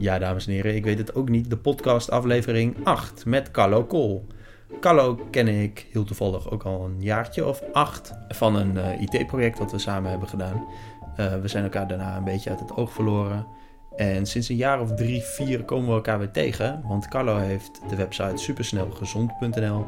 Ja, dames en heren, ik weet het ook niet. De podcast aflevering 8 met Carlo Kool. Carlo ken ik heel toevallig ook al een jaartje of acht van een eh, IT-project dat we samen hebben gedaan. Uh, we zijn elkaar daarna een beetje uit het oog verloren. En sinds een jaar of drie, vier komen we elkaar weer tegen. Want Carlo heeft de website supersnelgezond.nl.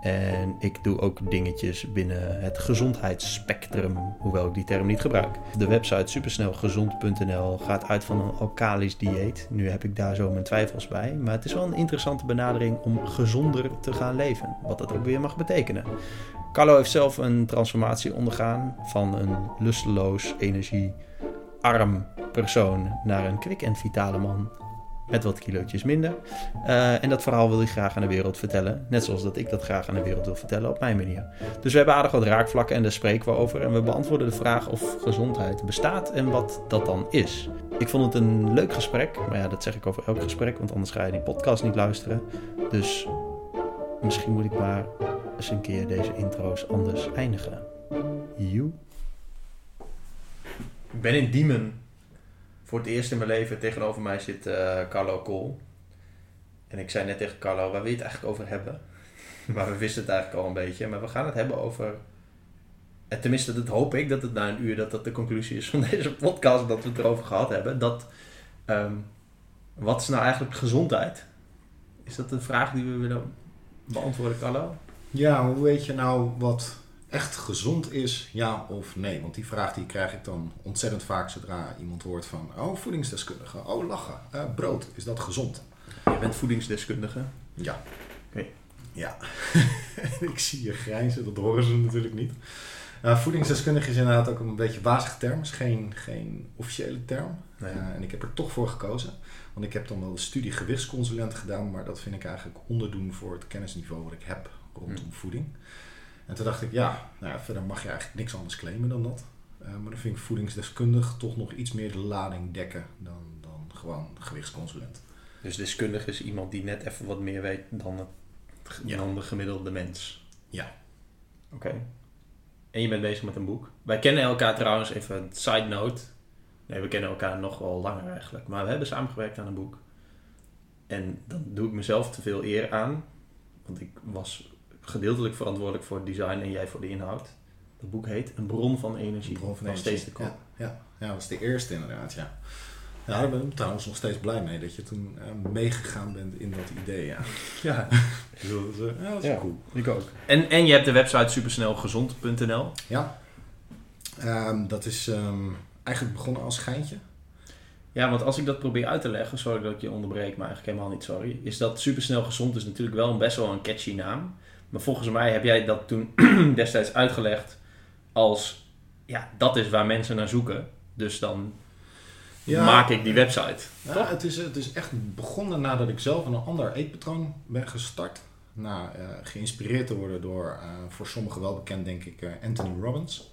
En ik doe ook dingetjes binnen het gezondheidsspectrum, hoewel ik die term niet gebruik. De website supersnelgezond.nl gaat uit van een alkalisch dieet. Nu heb ik daar zo mijn twijfels bij, maar het is wel een interessante benadering om gezonder te gaan leven. Wat dat ook weer mag betekenen. Carlo heeft zelf een transformatie ondergaan van een lusteloos, energiearm persoon naar een kwik en vitale man met wat kilootjes minder. Uh, en dat verhaal wil hij graag aan de wereld vertellen. Net zoals dat ik dat graag aan de wereld wil vertellen op mijn manier. Dus we hebben aardig wat raakvlakken en daar spreken we over. En we beantwoorden de vraag of gezondheid bestaat en wat dat dan is. Ik vond het een leuk gesprek. Maar ja, dat zeg ik over elk gesprek, want anders ga je die podcast niet luisteren. Dus misschien moet ik maar eens een keer deze intro's anders eindigen. You. Ik ben in Diemen voor het eerst in mijn leven tegenover mij zit uh, Carlo Kool. En ik zei net tegen Carlo, waar wil je het eigenlijk over hebben? maar we wisten het eigenlijk al een beetje. Maar we gaan het hebben over... En tenminste, dat hoop ik dat het na een uur dat dat de conclusie is van deze podcast. Dat we het erover gehad hebben. Dat, um, wat is nou eigenlijk gezondheid? Is dat een vraag die we willen beantwoorden, Carlo? Ja, hoe weet je nou wat echt gezond is, ja of nee? Want die vraag die krijg ik dan ontzettend vaak zodra iemand hoort van... Oh, voedingsdeskundige. Oh, lachen. Uh, brood, is dat gezond? Je bent voedingsdeskundige? Ja. Oké. Ja. ik zie je grijnzen, dat horen ze natuurlijk niet. Uh, voedingsdeskundige is inderdaad ook een beetje wazige term. is geen, geen officiële term. Nee. Uh, en ik heb er toch voor gekozen. Want ik heb dan wel de studie gewichtsconsulent gedaan. Maar dat vind ik eigenlijk onderdoen voor het kennisniveau wat ik heb rondom hmm. voeding. En toen dacht ik, ja, nou ja, verder mag je eigenlijk niks anders claimen dan dat. Uh, maar dan vind ik voedingsdeskundig toch nog iets meer de lading dekken dan, dan gewoon gewichtsconsulent. Dus deskundig is iemand die net even wat meer weet dan, het, ja. dan de gemiddelde mens? Ja. Oké. En je bent bezig met een boek. Wij kennen elkaar trouwens, even een side note. Nee, we kennen elkaar nog wel langer eigenlijk. Maar we hebben samengewerkt aan een boek. En dan doe ik mezelf te veel eer aan. Want ik was gedeeltelijk verantwoordelijk voor het design en jij voor de inhoud. Het boek heet Een bron van energie. Een bron van energie. steeds te koop. Ja, ja. ja, dat was de eerste inderdaad, ja. Ja, daar ben ik trouwens nog steeds blij mee dat je toen uh, meegegaan bent in dat idee. Ja, ja. dat is, uh, ja, dat is ja, cool. Ik ook. En, en je hebt de website supersnelgezond.nl. Ja, um, dat is um, eigenlijk begonnen als geintje. Ja, want als ik dat probeer uit te leggen, sorry dat ik je onderbreek, maar eigenlijk helemaal niet sorry, is dat supersnel gezond is natuurlijk wel een best wel een catchy naam. Maar volgens mij heb jij dat toen destijds uitgelegd als, ja, dat is waar mensen naar zoeken. Dus dan ja, maak ik die website. Ja? Het, is, het is echt begonnen nadat ik zelf een ander eetpatroon ben gestart. Nou, uh, geïnspireerd te worden door, uh, voor sommigen wel bekend denk ik, uh, Anthony Robbins.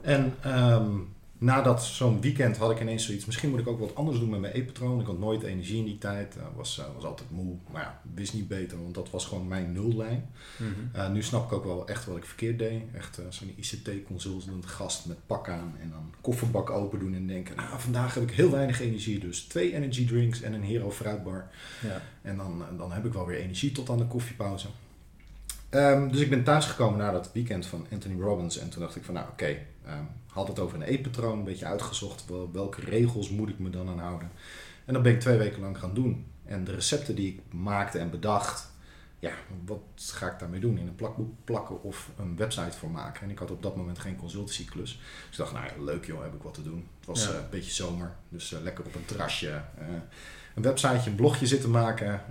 En um, nadat zo'n weekend had ik ineens zoiets, misschien moet ik ook wat anders doen met mijn eetpatroon. Ik had nooit energie in die tijd, uh, was, uh, was altijd moe, maar ja, wist niet beter, want dat was gewoon mijn nullijn. Mm -hmm. nu snap ik ook wel echt wat ik verkeerd deed. Echt zo'n ICT-consultant gast met pak aan en dan kofferbak open doen en denken, nou vandaag heb ik heel weinig energie, dus twee energy drinks en een Hero fruitbar. Ja. En dan, dan heb ik wel weer energie tot aan de koffiepauze. Um, dus ik ben thuisgekomen na dat weekend van Anthony Robbins en toen dacht ik van nou oké, okay, um, had het over een eetpatroon, een beetje uitgezocht. Welke regels moet ik me dan aan houden? En dat ben ik twee weken lang gaan doen. En de recepten die ik maakte en bedacht, ja, wat ga ik daarmee doen? In een plakboek plakken of een website voor maken? En ik had op dat moment geen consultancyklus. Dus ik dacht, nou ja, leuk joh, heb ik wat te doen. Het was ja. uh, een beetje zomer, dus uh, lekker op een terrasje. Uh, een websiteje, een blogje zitten maken,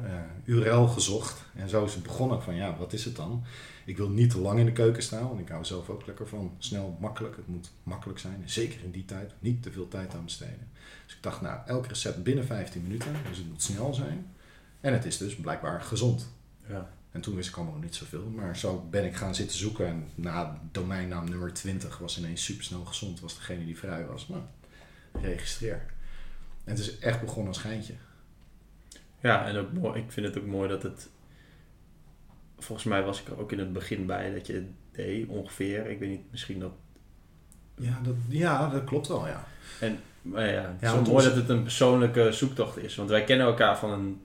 URL gezocht. En zo is het begonnen van, ja, wat is het dan? Ik wil niet te lang in de keuken staan, want ik hou zelf ook lekker van snel, makkelijk. Het moet makkelijk zijn, zeker in die tijd. Niet te veel tijd aan besteden. Dus ik dacht, nou, elk recept binnen 15 minuten, dus het moet snel zijn. En het is dus blijkbaar gezond. Ja. En toen wist ik allemaal nog niet zoveel, maar zo ben ik gaan zitten zoeken. En na domeinnaam nummer 20 was ineens supersnel gezond, was degene die vrij was. Nou, registreer. En het is echt begonnen als geintje. Ja, en ook mooi, ik vind het ook mooi dat het volgens mij was ik er ook in het begin bij dat je het deed ongeveer. Ik weet niet, misschien dat. Ja, dat, ja, dat klopt wel, ja. En Maar ja, het is Ja, mooi ons- dat het een persoonlijke zoektocht is. Want wij kennen elkaar van een,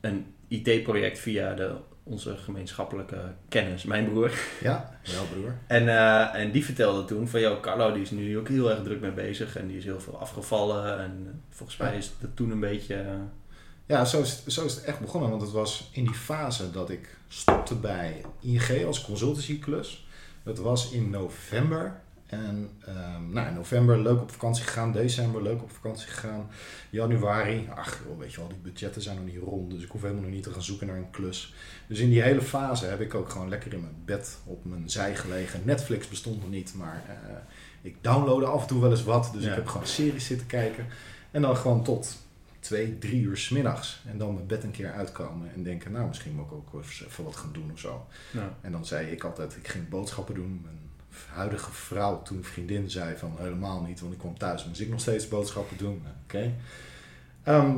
een IT-project via de, onze gemeenschappelijke kennis, mijn broer. Ja, jouw broer. En, eh, en die vertelde toen van, joh, Carlo die is nu ook heel erg druk mee bezig. En die is heel veel afgevallen. En eh, volgens mij is het toen een beetje... Ja, zo is, het, zo is het echt begonnen. Want het was in die fase dat ik stopte bij ING als consultancyklus. Dat was in november. En ehm, nou, in november leuk op vakantie gegaan. December leuk op vakantie gegaan. Januari, ach joh, weet je wel, die budgetten zijn nog niet rond. Dus ik hoef helemaal nog niet te gaan zoeken naar een klus. Dus in die hele fase heb ik ook gewoon lekker in mijn bed op mijn zij gelegen. Netflix bestond nog niet, maar eh, ik downloadde af en toe wel eens wat. Dus Ja. ik heb gewoon series zitten kijken. En dan gewoon tot twee, drie uur 's middags. En dan mijn bed een keer uitkomen en denken, nou misschien moet ik ook even wat gaan doen of zo. nou, En dan zei ik altijd, ik ging boodschappen doen. Mijn huidige vrouw, toen vriendin, zei van helemaal niet, want ik kwam thuis. Moest ik nog steeds boodschappen doen? Oké. Ehm,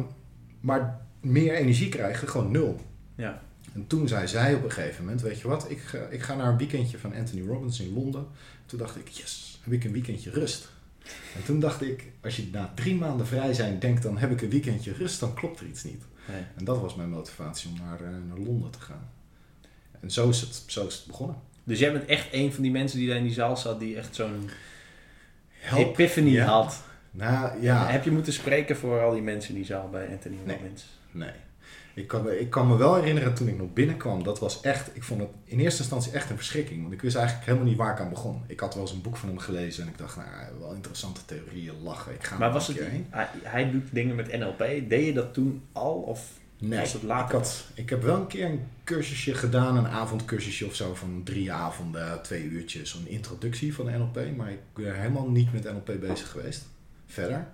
maar meer energie krijgen, gewoon nul. ja. En toen zei zij op een gegeven moment, weet je wat, ik, ik ga naar een weekendje van Anthony Robbins in Londen. Toen dacht ik, yes, heb ik een weekendje rust. En toen dacht ik, als je na drie maanden vrij zijn denkt, dan heb ik een weekendje rust, dan klopt er iets niet. Nee. En dat was mijn motivatie om naar, eh, naar Londen te gaan. En zo is, het, zo is het begonnen. Dus jij bent echt een van die mensen die daar in die zaal zat... die echt zo'n epiphany Ja. had. Nou ja, Heb je moeten spreken voor al die mensen in die zaal bij Anthony Nee. Robbins? nee. Ik kan, me, ik kan me wel herinneren toen ik nog binnenkwam, dat was echt, ik vond het in eerste instantie echt een verschrikking. Want ik wist eigenlijk helemaal niet waar ik aan begon. Ik had wel eens een boek van hem gelezen en ik dacht, nou, wel interessante theorieën, lachen. Ik ga Maar was het, heen. hij, hij doet dingen met NLP. Deed je dat toen al? Of Nee, was het ik, later? had, ik heb wel een keer een cursusje gedaan, een avondcursusje of zo van drie avonden, twee uurtjes, een introductie van NLP. Maar ik ben helemaal niet met NLP bezig geweest. Verder.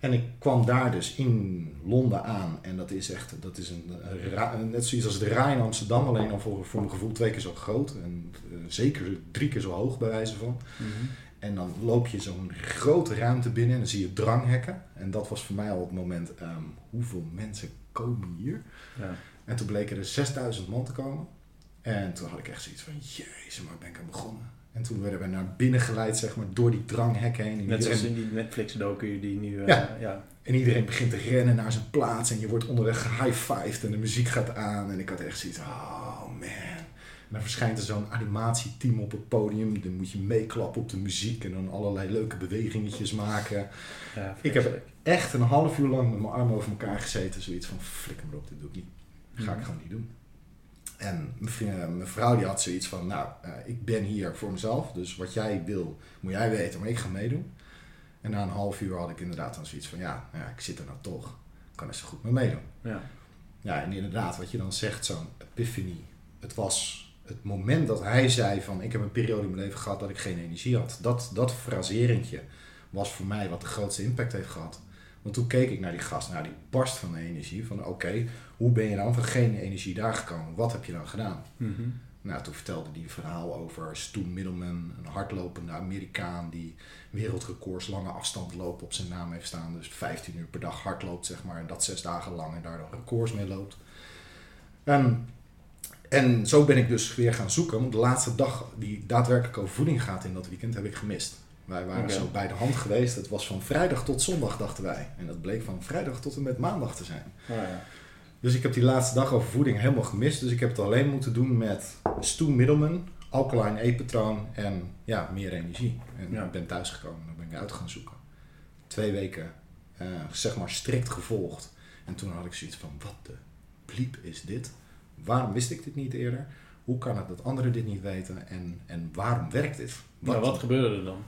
En ik kwam daar dus in Londen aan en dat is echt, dat is een, net zoiets als de Rijn in Amsterdam, alleen dan voor, voor mijn gevoel twee keer zo groot en eh, zeker drie keer zo hoog bij wijze van. Mhm. En dan loop je zo'n grote ruimte binnen en dan zie je dranghekken. En dat was voor mij al het moment, ehm, hoeveel mensen komen hier? Ja. En toen bleken er 6000 man te komen. En toen had ik echt zoiets van, jezus, waar ben ik aan begonnen? En toen werden we naar binnen geleid, zeg maar, door die dranghekken heen. En Net zoals iedereen, in die Netflix-docu die nu... eh, Ja. ja. en iedereen begint te rennen naar zijn plaats. En je wordt onderweg gehighfived en de muziek gaat aan. En ik had echt zoiets oh man. En dan verschijnt er zo'n animatieteam op het podium. Dan moet je meeklappen op de muziek en dan allerlei leuke bewegingetjes maken. ja Ik heb-. Echt een half uur lang met mijn armen over elkaar gezeten. Zoiets van, flikker me op, dit doe ik niet. Dat ga ik gewoon niet doen. En mijn eh, vrouw die had zoiets van, nou, eh, ik ben hier voor mezelf. Dus wat jij wil, moet jij weten, maar ik ga meedoen. En na een half uur had ik inderdaad dan zoiets van, ja, ja ik zit er nou toch. Ik kan er zo goed mee meedoen. Ja. Ja, en inderdaad, wat je dan zegt, zo'n epiphany. Het was het moment dat hij zei van, ik heb een periode in mijn leven gehad dat ik geen energie had. Dat, dat fraseringje was voor mij wat de grootste impact heeft gehad. Want toen keek ik naar die gast, nou die barst van de energie. Van oké, hoe ben je dan van geen energie daar gekomen? Wat heb je dan gedaan? Mhm. Nou, toen vertelde hij een verhaal over Stu Middleman, een hardlopende Amerikaan die wereldrecords lange afstand lopen op zijn naam heeft staan. Dus 15 uur per dag hardloopt, zeg maar. En dat zes dagen lang en daar dan records mee loopt. En, en zo ben ik dus weer gaan zoeken. Want de laatste dag die daadwerkelijk over voeding gaat in dat weekend heb ik gemist. Wij waren zo bij de hand geweest. Het was van vrijdag tot zondag, dachten wij. En dat bleek van vrijdag tot en met maandag te zijn. Oh, ja. Dus ik heb die laatste dag over voeding helemaal gemist. Dus ik heb het alleen moeten doen met Stu Middleman, alkaline eetpatroon en ja, meer energie. En Ja. ik ben thuisgekomen, dan ben ik uit gaan zoeken. Twee weken, eh, zeg maar, strikt gevolgd. En toen had ik zoiets van, wat de bliep is dit? Waarom wist ik dit niet eerder? Hoe kan het dat anderen dit niet weten? En, en waarom werkt dit? Maar wat gebeurde er dan?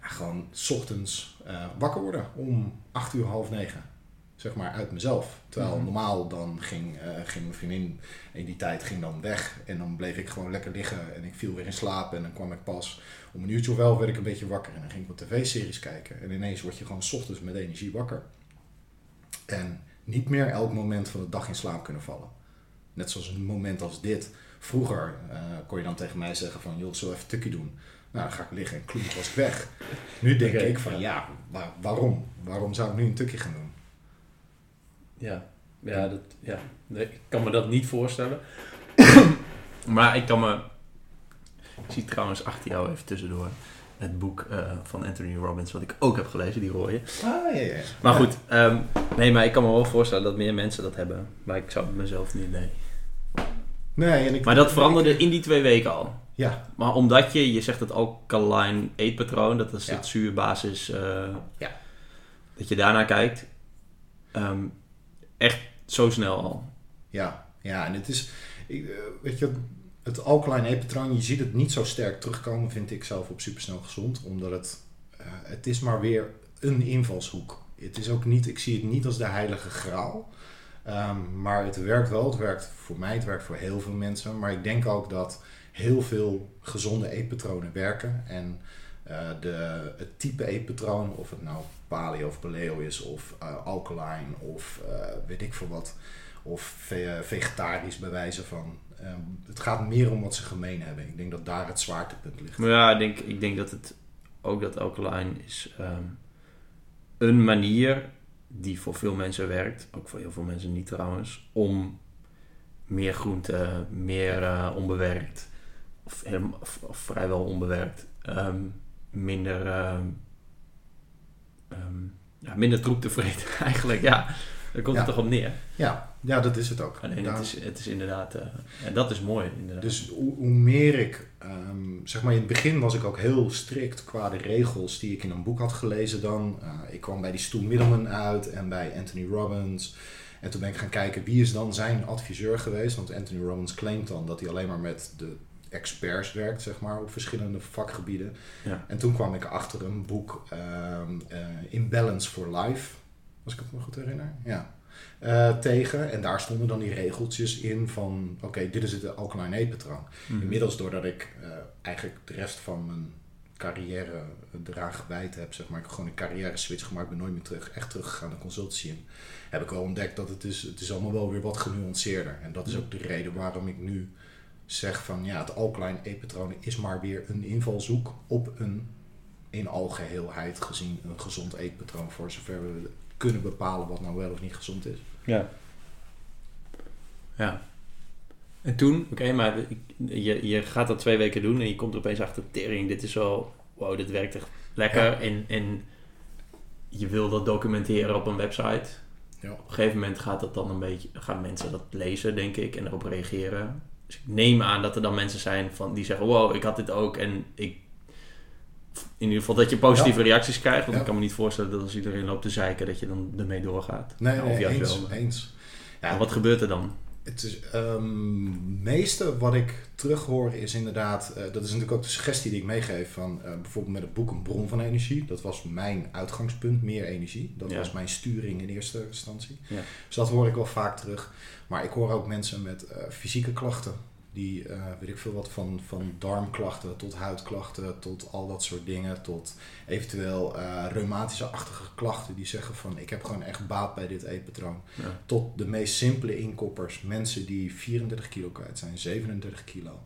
Gewoon 's ochtends eh, wakker worden om 8 uur, half negen. Zeg maar uit mezelf. Terwijl Mhm. normaal dan ging, eh, ging mijn vriendin in die tijd ging dan weg. En dan bleef ik gewoon lekker liggen. En ik viel weer in slaap. En dan kwam ik pas om een uurtje of wel werd ik een beetje wakker. En dan ging ik wat tv-series kijken. En ineens word je gewoon 's ochtends met energie wakker. En niet meer elk moment van de dag in slaap kunnen vallen. Net zoals een moment als dit. Vroeger eh, kon je dan tegen mij zeggen van... joh, zullen we even tukkie doen? Nou, dan ga ik liggen en kloek was ik weg. Nu denk ik van ja. ja, wa- waarom? Waarom zou ik nu een tukje gaan doen? Ja, ja, dat, ja. Nee, ik kan me dat niet voorstellen. maar ik kan me... Ik zie trouwens achter jou even tussendoor. Het boek eh, van Anthony Robbins, wat ik ook heb gelezen, die rode. Ah, ja, ja. Maar goed, ehm, nee, maar ik kan me wel voorstellen dat meer mensen dat hebben. Maar ik zou het mezelf niet, nee. Nee, en ik, Maar dat veranderde in die twee weken al. Ja, Maar omdat je, je zegt het alkaline eetpatroon, dat is Ja. het zuurbasis, eh, Ja. dat je daarnaar kijkt. ehm, echt zo snel al. ja, ja. En het is, ik, eh, weet je, het alkaline eetpatroon, je ziet het niet zo sterk terugkomen, vind ik zelf op supersnel gezond. Omdat het, eh, het is maar weer een invalshoek. Het is ook niet, ik zie het niet als de heilige graal. Ehm, maar het werkt wel. Het werkt voor mij, het werkt voor heel veel mensen. Maar ik denk ook dat heel veel gezonde eetpatronen werken. En eh, de, het type eetpatroon, of het nou paleo of paleo is, of eh, alkaline, of eh, weet ik veel wat, of ve- vegetarisch bij wijze van. ehm, het gaat meer om wat ze gemeen hebben. Ik denk dat daar het zwaartepunt ligt. Maar ja, ik denk, ik denk dat het ook dat alkaline is ehm, een manier die voor veel mensen werkt, ook voor heel veel mensen niet trouwens, om meer groente, meer onbewerkt, of, helemaal- of, of vrijwel onbewerkt, ehm, minder, ehm, ehm, ja, minder troep te vreten eigenlijk. Ja, daar komt het toch op neer. Ja, ja, dat is het ook. Alleen het is, het is inderdaad, eh, en dat is mooi inderdaad. Dus hoe, hoe meer ik, zeg maar in het begin was ik ook heel strikt qua de regels die ik in een boek had gelezen dan. Eh, ik kwam bij die Stu Middleman uit en bij Anthony Robbins. En toen ben ik gaan kijken wie is dan zijn adviseur geweest. Want Anthony Robbins claimt dan dat hij alleen maar met de experts werkt, zeg maar, op verschillende vakgebieden. Ja. En toen kwam ik achter een boek, ehm eh, In Balance for Life, als ik het me goed herinner. Ja. Eh, tegen. En daar stonden dan die regeltjes in van, oké, dit is het alkaline eetpatroon. Mhm. Inmiddels, doordat ik eh, eigenlijk de rest van mijn carrière eraan gewijd heb, zeg maar, ik heb gewoon een carrière switch gemaakt, ben nooit meer terug, echt teruggegaan naar consultancy in, heb ik wel ontdekt dat het is, het is allemaal wel weer wat genuanceerder. En dat is ook de reden waarom ik nu zeg van, ja, het alkaline eetpatroon is maar weer een invalshoek op een in algeheelheid gezien een gezond eetpatroon, voor zover we kunnen bepalen wat nou wel of niet gezond is. Ja. Ja. En toen, oké, maar je, je gaat dat twee weken doen en je komt er opeens achter, tering, dit is wel, wow, dit werkt echt lekker. Ja. En, en je wil dat documenteren op een website. Ja. Op een gegeven moment gaat dat dan een beetje, gaan mensen dat lezen, denk ik, en erop reageren. Dus ik neem aan dat er dan mensen zijn van, die zeggen, wow, ik had dit ook en ik... In ieder geval dat je positieve reacties krijgt. Want Ja. ik kan me niet voorstellen dat als iedereen loopt te zeiken, dat je dan ermee doorgaat. Nee, Ja, nee, of juist eens, wel. eens. Maar wat gebeurt er dan? Het is, ehm, meeste wat ik terughoor is inderdaad, eh, dat is natuurlijk ook de suggestie die ik meegeef van eh, bijvoorbeeld met het boek Een bron van energie. Dat was mijn uitgangspunt, meer energie. Dat Ja. was mijn sturing in eerste instantie. Ja. Dus dat hoor ik wel vaak terug. Maar ik hoor ook mensen met eh, fysieke klachten. Die, eh, weet ik veel wat, van, van darmklachten tot huidklachten, tot al dat soort dingen. Tot eventueel eh reumatische-achtige klachten die zeggen van ik heb gewoon echt baat bij dit eetpatroon Ja. tot de meest simpele inkoppers. Mensen die 34 kilo kwijt zijn, 37 kilo.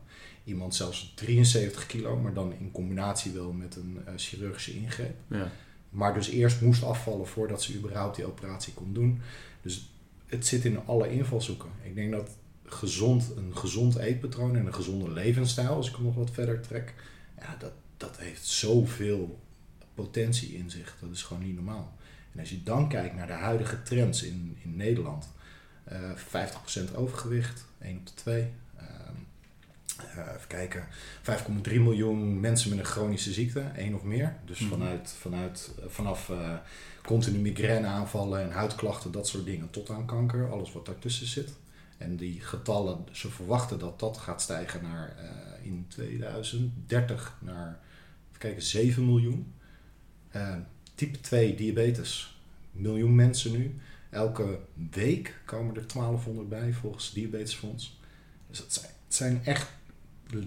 Iemand zelfs 73 kilo, maar dan in combinatie wel met een eh, chirurgische ingreep. Ja. Maar dus eerst moest afvallen voordat ze überhaupt die operatie kon doen. Dus het zit in alle invalshoeken. Ik denk dat gezond, een gezond eetpatroon en een gezonde levensstijl, als ik hem nog wat verder trek, ja, dat, dat heeft zoveel potentie in zich. Dat is gewoon niet normaal. En als je dan kijkt naar de huidige trends in, in Nederland, eh 50% overgewicht, 1 op de 2. even kijken, 5,3 miljoen mensen met een chronische ziekte, één of meer. Dus Mhm. vanuit, vanuit, eh, vanaf eh continu migraineaanvallen en huidklachten, dat soort dingen, tot aan kanker, alles wat daartussen zit. En die getallen, ze verwachten dat dat gaat stijgen naar eh, in 2030 naar even kijken, 7 miljoen. Eh, type 2 diabetes, miljoen mensen nu. Elke week komen er 1200 bij volgens het Diabetesfonds. Dus dat zijn, het zijn echt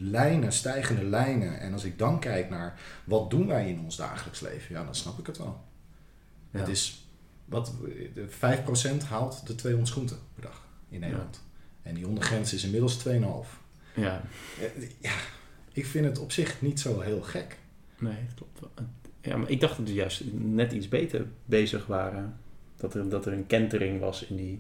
lijnen, stijgende lijnen. En als ik dan kijk naar wat doen wij in ons dagelijks leven, ja, dan snap ik het wel. Ja. Het is wat de 5% haalt de 200 groenten per dag in Nederland. En die ondergrens is inmiddels 2,5. ja. Ja, ik vind het op zich niet zo heel gek. Nee, dat klopt wel. Ja, maar ik dacht dat we juist net iets beter bezig waren. Dat er, dat er een kentering was in die,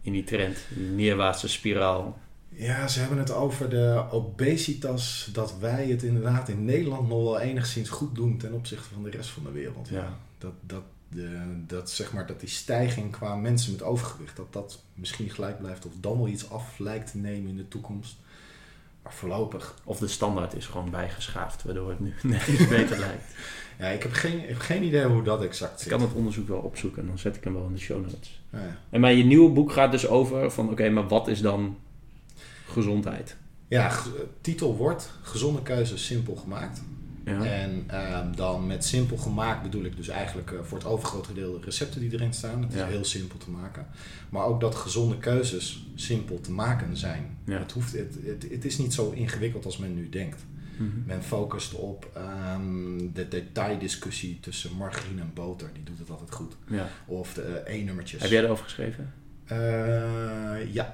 in die trend. Die neerwaartse spiraal. Ja, ze hebben het over de obesitas, dat wij het inderdaad in Nederland nog wel enigszins goed doen ten opzichte van de rest van de wereld. Ja. Dat, dat, de, dat, zeg maar, dat die stijging qua mensen met overgewicht, dat dat misschien gelijk blijft of dan wel iets af lijkt te nemen in de toekomst. Maar voorlopig. Of de standaard is gewoon bijgeschaafd, waardoor het nu net iets beter lijkt. Ja, ik heb geen, ik heb geen idee hoe dat exact Ik zit. kan het onderzoek wel opzoeken en dan zet ik hem wel in de show notes. Ja, ja. En maar je nieuwe boek gaat dus over van oké, maar wat is dan gezondheid? Ja, titel wordt Gezonde keuzes simpel gemaakt. Ja. En ehm, dan met simpel gemaakt bedoel ik dus eigenlijk eh, voor het overgrote deel de recepten die erin staan. Het is heel simpel te maken. Maar ook dat gezonde keuzes simpel te maken zijn. Ja. Het, hoeft, het, het, het is niet zo ingewikkeld als men nu denkt. Mhm. Men focust op ehm, de detaildiscussie tussen margarine en boter. Die doet het altijd goed. ja. Of de eh, E-nummertjes. Heb jij erover geschreven? Eh, ja,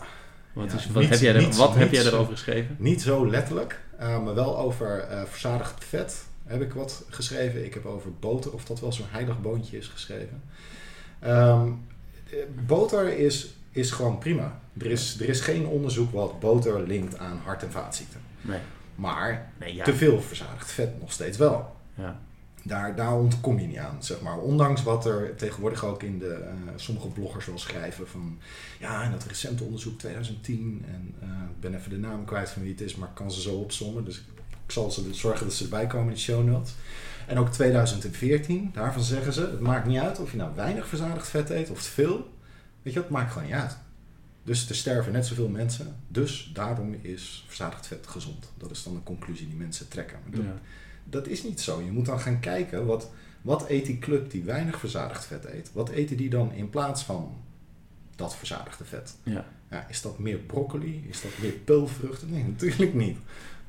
Wat, is, wat, niet- heb, jij er, wat heb jij erover geschreven? Niet zo letterlijk, maar wel over eh, verzadigd vet heb ik wat geschreven. Ik heb over boter, of dat wel zo'n heilig boontje is geschreven. Ehm, eh, boter is, is gewoon prima. Er is, er is geen onderzoek wat boter linkt aan hart- en vaatziekten. Nee. Maar Nee, ja. te veel verzadigd vet nog steeds wel. ja. Daar, daar ontkom je niet aan, zeg maar. Ondanks wat er tegenwoordig ook in de, eh, sommige bloggers wel schrijven van... Ja, en dat recente onderzoek 2010. En eh, ik ben even de naam kwijt van wie het is, maar ik kan ze zo opzommen. Dus ik zal ze zorgen dat ze erbij komen in de show notes. En ook 2014, daarvan zeggen ze... Het maakt niet uit of je nou weinig verzadigd vet eet of te veel. Weet je, het maakt gewoon niet uit. Dus er sterven net zoveel mensen. Dus daarom is verzadigd vet gezond. Dat is dan de conclusie die mensen trekken. Maar dat, Ja. dat is niet zo. Je moet dan gaan kijken, wat, wat eet die club die weinig verzadigd vet eet? Wat eten die dan in plaats van dat verzadigde vet? Ja. Ja, is dat meer broccoli? Is dat meer peulvruchten? Nee, natuurlijk niet.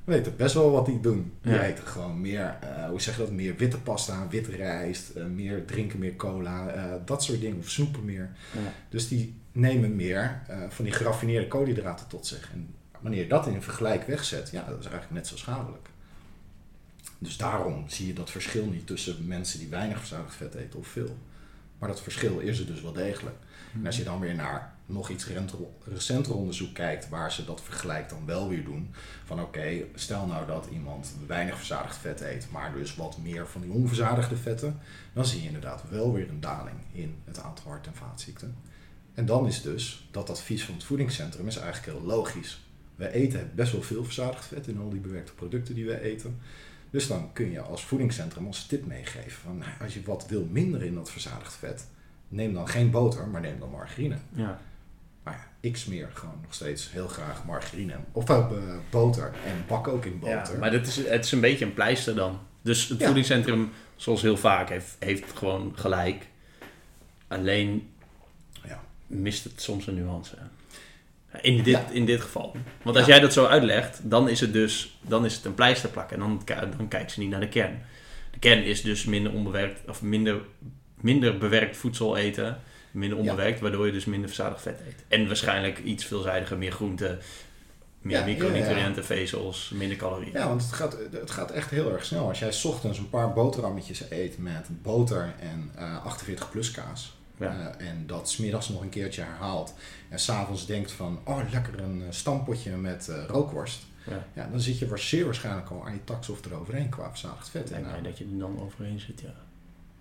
We weten best wel wat die doen. Die Ja. eten gewoon meer, eh, hoe zeg je dat, meer witte pasta, witte rijst, eh, meer drinken meer cola, eh, dat soort dingen, of snoepen meer. Ja. Dus die nemen meer van die geraffineerde koolhydraten tot zich. En wanneer je dat in vergelijk wegzet, ja, dat is eigenlijk net zo schadelijk. Dus daarom zie je dat verschil niet tussen mensen die weinig verzadigd vet eten of veel. Maar dat verschil is er dus wel degelijk. En als je dan weer naar nog iets recenter onderzoek kijkt, waar ze dat vergelijk dan wel weer doen. Van oké, stel nou dat iemand weinig verzadigd vet eet, maar dus wat meer van die onverzadigde vetten. Dan zie je inderdaad wel weer een daling in het aantal hart- en vaatziekten. En dan is dus dat advies van het voedingscentrum is eigenlijk heel logisch. We eten best wel veel verzadigd vet in al die bewerkte producten die we eten. Dus dan kun je als voedingscentrum als tip meegeven van nou, als je wat wil minderen in dat verzadigd vet, neem dan geen boter, maar neem dan margarine. Ja. Maar ja, ik smeer gewoon nog steeds heel graag margarine of eh, boter en bak ook in Ja, boter. maar dit is, het is een beetje een pleister dan. Dus het Ja. voedingscentrum, zoals heel vaak, heeft, heeft gewoon gelijk. Alleen Ja. mist het soms een nuance. In dit, Ja. in dit geval. Want als Ja. jij dat zo uitlegt, dan is het dus dan is het een pleisterplak. En dan, dan kijkt ze niet naar de kern. De kern is dus minder onbewerkt of minder, minder bewerkt voedsel eten. Minder Ja. onbewerkt, waardoor je dus minder verzadigd vet eet. En waarschijnlijk iets veelzijdiger, meer groenten, meer Ja, micronutriënten, vezels, minder calorieën. Ja, want het gaat, het gaat echt heel erg snel. Als jij 's ochtends een paar boterhammetjes eet met boter en eh 48 plus kaas. Ja. eh, en dat smiddags nog een keertje herhaalt. En s'avonds denkt van, oh lekker een eh, stampotje met rookworst. Ja. Ja, dan zit je waar- zeer waarschijnlijk al aan je tax of eroverheen qua verzadigd vet. Ik denk inname. mij dat je er dan overheen zit, ja.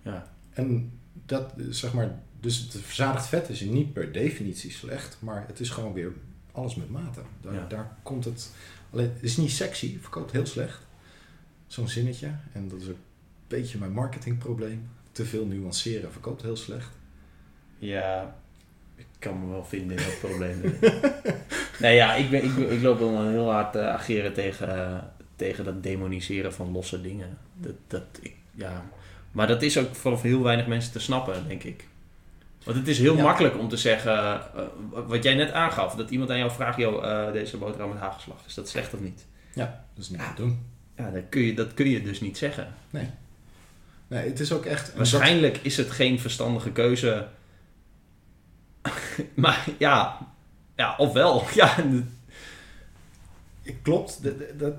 Ja, En dat, zeg maar, dus het verzadigd vet is niet per definitie slecht, maar het is gewoon weer alles met mate. Daar, Ja. daar komt het, alleen, het is niet sexy, verkoopt heel slecht. Zo'n zinnetje. En dat is een beetje mijn marketingprobleem. Te veel nuanceren verkoopt heel slecht. ja ik kan me wel vinden in dat probleem. nee, ja, ik, ben, ik, ben- ik loop wel heel hard te ageren tegen, eh, tegen dat demoniseren van losse dingen. Dat, dat, ik, ja. Maar dat is ook voor heel weinig mensen te snappen, denk ik. Want het is heel Ja. makkelijk om te zeggen, eh, wat jij net aangaf, dat iemand aan jou vraagt, joh, eh, deze boterham met hagelslag, is dat slecht of niet? Ja, dat is niet te doen. Ja, dat kun, je, dat kun je dus niet zeggen. Nee, het is ook echt... dat- Waarschijnlijk is het geen verstandige keuze. maar ja, ja, ofwel. Ja, Klopt, dat, dat,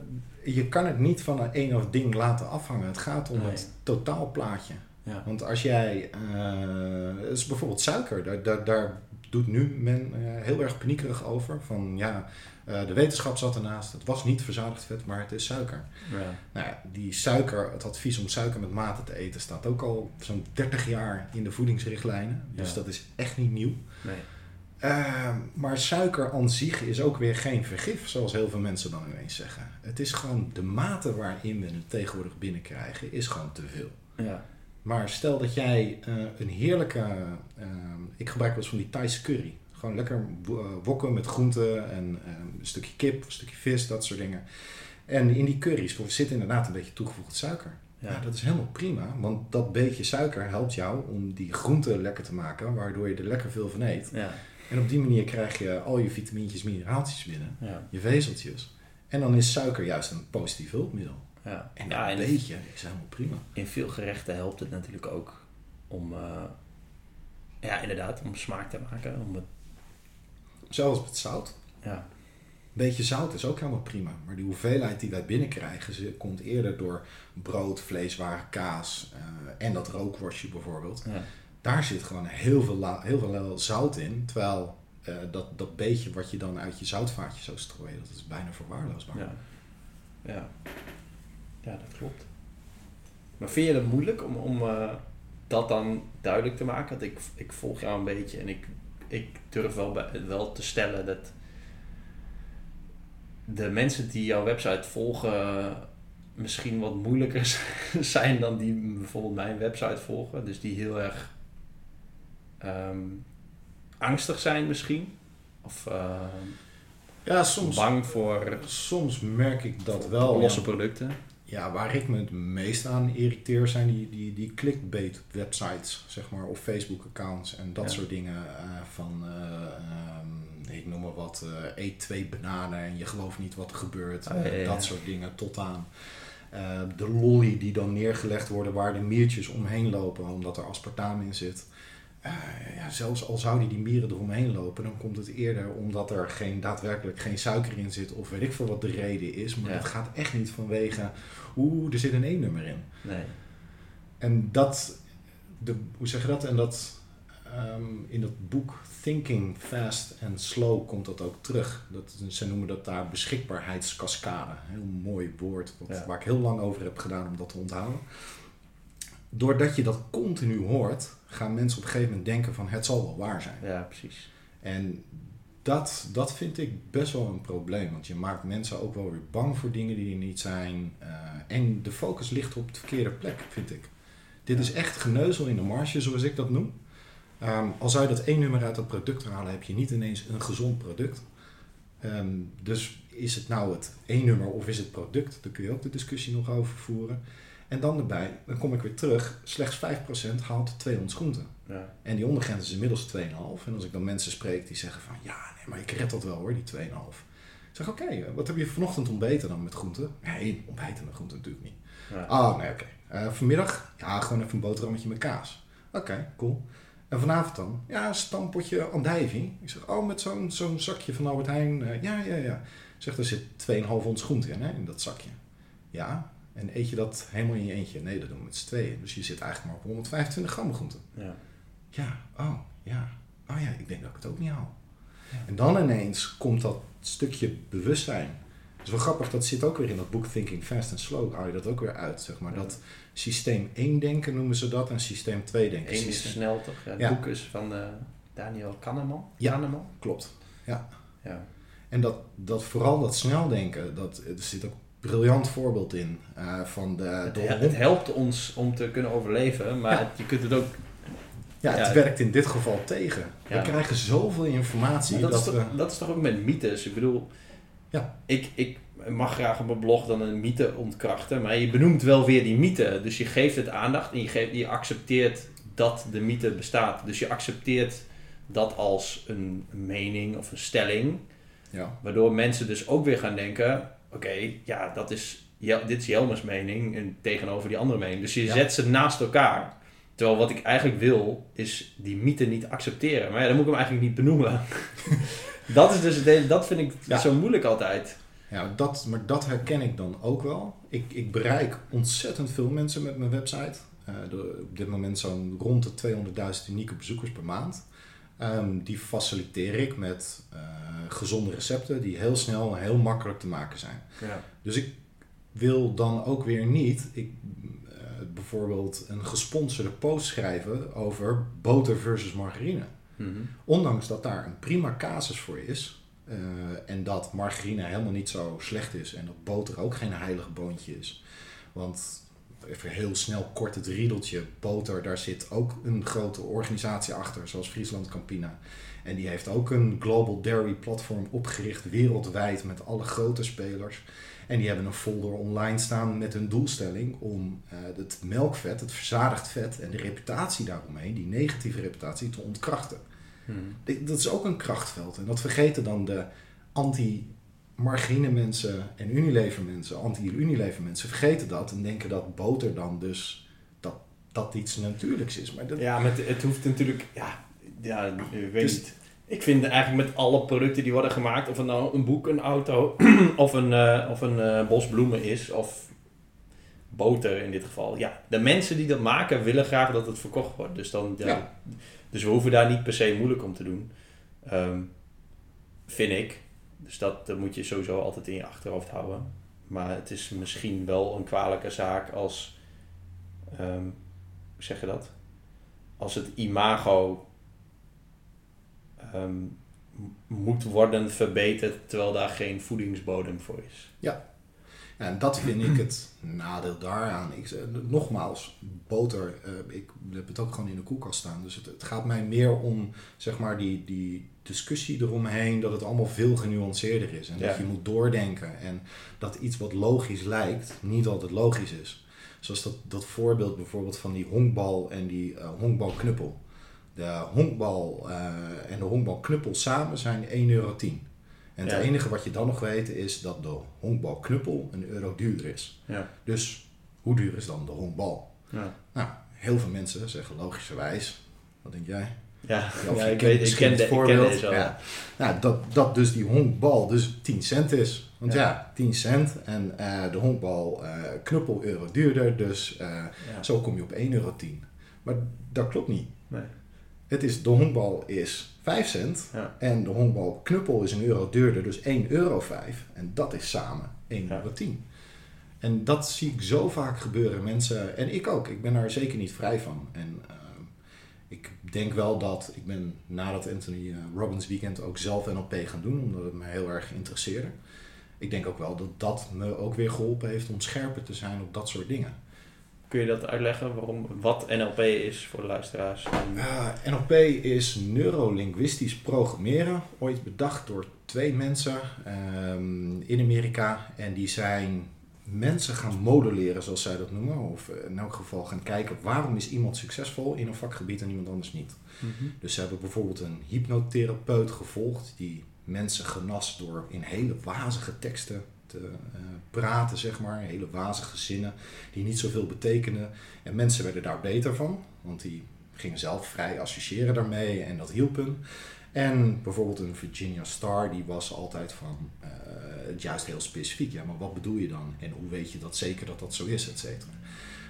je kan het niet van een één of ding laten afhangen. Het gaat om Nee. het totaalplaatje. Ja. Want als jij, eh, is bijvoorbeeld suiker, daar, daar, daar doet nu men eh, heel erg paniekerig over. Van ja, eh, de wetenschap zat ernaast. Het was niet verzadigd vet, maar het is suiker. Ja. Nou ja, die suiker, het advies om suiker met mate te eten staat ook al zo'n 30 jaar in de voedingsrichtlijnen. Dus Ja. dat is echt niet nieuw. Nee. Maar suiker aan zich is ook weer geen vergif, zoals heel veel mensen dan ineens zeggen. Het is gewoon de mate waarin we het tegenwoordig binnenkrijgen, is gewoon te veel. Ja. Maar stel dat jij eh, een heerlijke, ehm, ik gebruik wel eens van die Thaise curry. Gewoon lekker eh, wokken met groenten en een stukje kip, een stukje vis, dat soort dingen. En in die curry's zit inderdaad een beetje toegevoegde suiker. Ja. Ja. dat is helemaal prima, want dat beetje suiker helpt jou om die groenten lekker te maken, waardoor je er lekker veel van eet. Ja. En op die manier krijg je al je vitamintjes, mineraaltjes binnen, Ja. je vezeltjes. En dan is suiker juist een positief hulpmiddel. Ja. En ja, dat en beetje is helemaal prima. in veel gerechten helpt het natuurlijk ook om, eh, ja, inderdaad, om smaak te maken. Om het, Zelfs met zout. ja. Een beetje zout is ook helemaal prima. Maar die hoeveelheid die wij binnenkrijgen, ze komt eerder door brood, vleeswaren, kaas eh, en dat rookworstje bijvoorbeeld. Ja. Daar zit gewoon heel veel, heel veel zout in. Terwijl eh, dat, dat beetje wat je dan uit je zoutvaatje zou strooien, dat is bijna verwaarloosbaar. Ja. Ja. Ja, dat klopt. Maar vind je het moeilijk om, om eh, dat dan duidelijk te maken? Want ik, ik volg jou een beetje en ik, ik durf wel, bij- wel te stellen dat de mensen die jouw website volgen misschien wat moeilijker zijn dan die bijvoorbeeld mijn website volgen. Dus die heel erg ehm, angstig zijn misschien. Of eh, Ja, soms, bang voor soms merk ik dat wel. losse ja. producten. Ja, waar ik me het meest aan irriteer zijn die, die, die clickbait websites, zeg maar, of Facebook accounts en dat Ja. soort dingen eh, van, eh, ehm, ik noem maar wat, eh, eet twee bananen en je gelooft niet wat er gebeurt, ja, ja, dat soort dingen, tot aan de lolly die dan neergelegd worden waar de miertjes omheen lopen omdat er aspartaam in zit. Eh, ja, zelfs al zouden die mieren eromheen lopen, dan komt het eerder omdat er geen, daadwerkelijk geen suiker in zit of weet ik veel wat de reden is. Maar Ja. het gaat echt niet vanwege, oeh, er zit een E-nummer in. Nee. En dat, de, hoe zeg je dat? En dat ehm, in dat boek Thinking Fast and Slow komt dat ook terug. Dat, ze noemen dat daar beschikbaarheidskaskade. Heel mooi woord, wat, Ja. waar ik heel lang over heb gedaan om dat te onthouden. Doordat je dat continu hoort, gaan mensen op een gegeven moment denken van het zal wel waar zijn. Ja, precies. En dat, dat vind ik best wel een probleem. Want je maakt mensen ook wel weer bang voor dingen die er niet zijn. Eh, en de focus ligt op de verkeerde plek, vind ik. Dit Ja. is echt geneuzel in de marge, zoals ik dat noem. Ehm, al zou je dat één nummer uit dat product halen, heb je niet ineens een gezond product. Ehm, dus is het nou het één nummer of is het product? Daar kun je ook de discussie nog over voeren. En dan erbij, dan kom ik weer terug, slechts 5% haalt 200 groenten. Ja. En die ondergrens is inmiddels 2,5. En als ik dan mensen spreek die zeggen van... Ja, nee, maar ik red dat wel hoor, die 2,5. Ik zeg, oké, eh, wat heb je vanochtend ontbeten dan met groenten? Nee, ontbijten met groenten natuurlijk niet. Ja. Ah, nee, oké. Eh, vanmiddag? Ja, gewoon even een boterhammetje met kaas. Oké, cool. En vanavond dan? Ja, een stampotje andijvie. Ik zeg, oh, met zo'n zo'n zakje van Albert Heijn. Eh, ja, ja, ja. Ik zeg, er zit 2,5 ons groente in, hè, in dat zakje. Ja, en eet je dat helemaal in je eentje? Nee, dat doen we met z'n tweeën. Dus je zit eigenlijk maar op 125 gram groente. Ja. Ja, oh, ja. Oh ja, ik denk dat ik het ook niet haal. Ja. En dan ineens komt dat stukje bewustzijn. Dat is wel grappig, dat zit ook weer in dat boek Thinking Fast and Slow. Haal je dat ook weer uit, zeg maar. Ja. Dat systeem 1 denken noemen ze dat en systeem 2 denken. Eén is snel toch? Ja, het Ja. boek is van eh, Daniel Kahneman. Ja. Kahneman? Klopt. Ja. En dat, dat vooral dat snel denken, dat, er zit ook briljant voorbeeld in. eh, van de, Het, de he- het helpt ons om te kunnen overleven, maar Ja. het- je kunt het ook... ja, het werkt in dit geval tegen. We krijgen zoveel informatie dat, dat, is we... toch, dat is toch ook met mythes? Ik bedoel, Ja. ik, ik mag graag op mijn blog dan een mythe ontkrachten, maar je benoemt wel weer die mythe. Dus je geeft het aandacht en je, geeft, je accepteert dat de mythe bestaat. Dus je accepteert dat als een mening of een stelling. Ja, Waardoor mensen dus ook weer gaan denken: oké, ja, dat is, Jel- dit is Jelmers mening en tegenover die andere mening. Dus je Ja. zet ze naast elkaar. Terwijl wat ik eigenlijk wil, is die mythe niet accepteren. Maar ja, dan moet ik hem eigenlijk niet benoemen. dat, is dus dat vind ik Ja. zo moeilijk altijd. Ja, dat, maar dat herken ik dan ook wel. Ik, ik bereik ontzettend veel mensen met mijn website. Eh, de- op dit moment zo'n rond de 200.000 unieke bezoekers per maand. Ehm, die faciliteer ik met eh, gezonde recepten die heel snel en heel makkelijk te maken zijn. Ja. Dus ik wil dan ook weer niet ik, eh, bijvoorbeeld een gesponsorde post schrijven over boter versus margarine. Mhm. Ondanks dat daar een prima casus voor is. eh, en dat margarine helemaal niet zo slecht is. En dat boter ook geen heilig boontje is. Want even heel snel kort het riedeltje. Boter, daar zit ook een grote organisatie achter. Zoals Friesland Campina. En die heeft ook een Global Dairy Platform opgericht wereldwijd met alle grote spelers. En die hebben een folder online staan met hun doelstelling om eh, het melkvet, het verzadigd vet en de reputatie daaromheen, die negatieve reputatie, te ontkrachten. Dit- Dat is ook een krachtveld. En dat vergeten dan de anti-margarine mensen en Unilever mensen, anti-Unilever mensen, vergeten dat en denken dat boter dan dus dat, dat iets natuurlijks is. Maar dat, Ja, maar het, het hoeft natuurlijk... Ja, ja ik weet Dus- niet. Ik vind eigenlijk met alle producten die worden gemaakt... of het nou een boek, een auto... of een, eh, of een eh, bos bloemen is... of boter in dit geval. Ja, de mensen die dat maken willen graag dat het verkocht wordt. Dus, dan, ja, Ja. dus we hoeven daar niet per se moeilijk om te doen. Ehm, vind ik. Dus dat, dat moet je sowieso altijd in je achterhoofd houden. Maar het is misschien wel een kwalijke zaak als... ehm, hoe zeg je dat? Als het imago ehm, moet worden verbeterd terwijl daar geen voedingsbodem voor is. En dat vind ik het nadeel daaraan. Ik, zeg- nogmaals, boter, eh, ik heb het ook gewoon in de koelkast staan. Dus het, het gaat mij meer om zeg maar, die, die discussie eromheen, dat het allemaal veel genuanceerder is. En Ja. dat je moet doordenken. En dat iets wat logisch lijkt, niet altijd logisch is. Zoals dat, dat voorbeeld bijvoorbeeld van die honkbal en die eh, honkbalknuppel. De honkbal eh, en de honkbalknuppel samen zijn 1,10 euro. En Ja. het enige wat je dan nog weet is dat de honkbalknuppel een euro duurder is. Ja. Dus hoe duur is dan de honkbal? Ja, Nou, heel veel mensen zeggen logischerwijs. Wat denk jij? Ja, Of ja je ik, kent weet, ik, ken, het de, ik ken voorbeeld. deze al. Ja. Nou, dat, dat dus die honkbal dus 10 cent is. Want Ja. ja, 10 cent en eh, de honkbal eh, knuppel euro duurder. Dus eh, Ja. zo kom je op 1,10 euro. Maar dat klopt niet. Nee. Het is, de honkbal is 5 cent Ja. en de honkbal knuppel is een euro duurder, dus 1,05 euro. En dat is samen 1,10 Ja. euro. En dat zie ik zo vaak gebeuren. Mensen, en ik ook, ik ben daar zeker niet vrij van. En ik denk wel dat, ik ben na dat Anthony eh, Robbins weekend ook zelf NLP gaan doen, omdat het me heel erg interesseerde. Ik denk ook wel dat dat me ook weer geholpen heeft om scherper te zijn op dat soort dingen. Kun je dat uitleggen waarom, wat NLP is voor de luisteraars? Ja, NLP is neurolinguistisch programmeren. Ooit bedacht door twee mensen ehm, in Amerika. En die zijn mensen gaan modelleren, zoals zij dat noemen. Of in elk geval gaan kijken waarom is iemand succesvol in een vakgebied en iemand anders niet. Mhm. Dus ze hebben bijvoorbeeld een hypnotherapeut gevolgd die mensen genas door in hele wazige teksten te eh, praten, zeg maar. Hele wazige zinnen die niet zoveel betekenen. En mensen werden daar beter van, want die gingen zelf vrij associëren daarmee en dat hielp hun. En bijvoorbeeld een Virginia Star, die was altijd van eh, het juist heel specifiek. Ja, maar wat bedoel je dan? En hoe weet je dat zeker dat dat zo is, et cetera.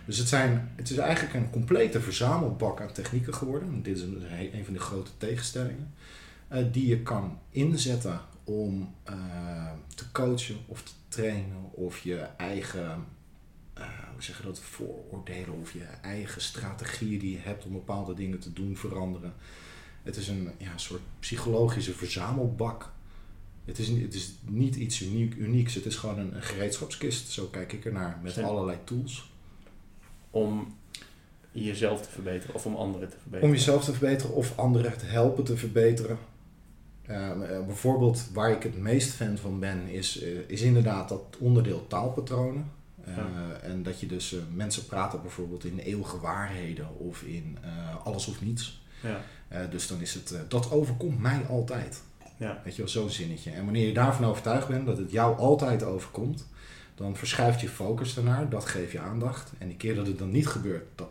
Dus het, zijn, het is eigenlijk een complete verzamelbak aan technieken geworden. En Dit is een, een van de grote tegenstellingen. eh, die je kan inzetten om eh, te coachen of te trainen of je eigen, eh, hoe zeg je dat, vooroordelen of je eigen strategieën die je hebt om bepaalde dingen te doen veranderen. Het is een ja, soort psychologische verzamelbak. Het is, niet- het is niet iets uniek, unieks, het is gewoon een, een gereedschapskist. Zo kijk ik ernaar, met allerlei tools. Om jezelf te verbeteren of om anderen te verbeteren. Om jezelf te verbeteren of anderen te helpen te verbeteren. Eh, eh, bijvoorbeeld waar ik het meest fan van ben, is, eh, is inderdaad dat onderdeel taalpatronen. Eh, Ja. En dat je dus, mensen praten bijvoorbeeld in eeuwige waarheden of in alles of niets. Ja, dus dan is het, dat overkomt mij altijd. Ja, Weet je wel, zo'n zinnetje. En wanneer je daarvan overtuigd bent dat het jou altijd overkomt, dan verschuift je focus ernaar, dat geeft je aandacht. En die keer dat het dan niet gebeurt, dat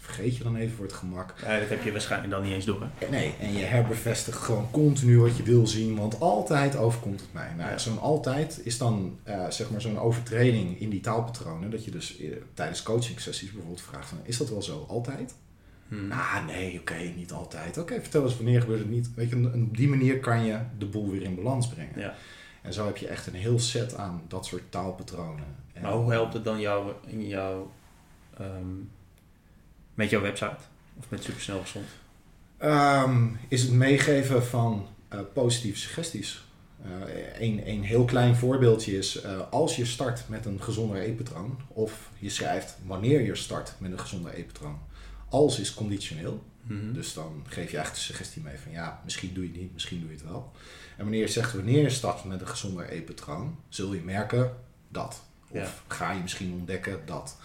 vergeet je dan even voor het gemak. ja, dat heb je waarschijnlijk dan niet eens door. Hè? En Nee, en je herbevestigt gewoon continu wat je wil zien, want altijd overkomt het mij. Nou, Ja. zo'n altijd is dan eh, zeg maar zo'n overtreding in die taalpatronen, dat je dus eh, tijdens coaching sessies bijvoorbeeld vraagt van, is dat wel zo altijd? Hmm. Ah, nee, oké, niet altijd. Oké, vertel eens wanneer gebeurt het niet. Weet je, op die manier kan je de boel weer in balans brengen. Ja. En zo heb je echt een heel set aan dat soort taalpatronen. En- Maar hoe helpt het dan jou in jouw, ehm, met jouw website? Of met Supersnel Gezond? Ehm, is het meegeven van eh, positieve suggesties. Een een heel klein voorbeeldje is eh, als je start met een gezonder eetpatroon, of je schrijft wanneer je start met een gezonder eetpatroon. Als is conditioneel, Mhm. dus dan geef je eigenlijk de suggestie mee van ja, misschien doe je het niet, misschien doe je het wel. En wanneer je zegt wanneer je start met een gezonder eetpatroon, zul je merken dat. Of Ja. ga je misschien ontdekken dat.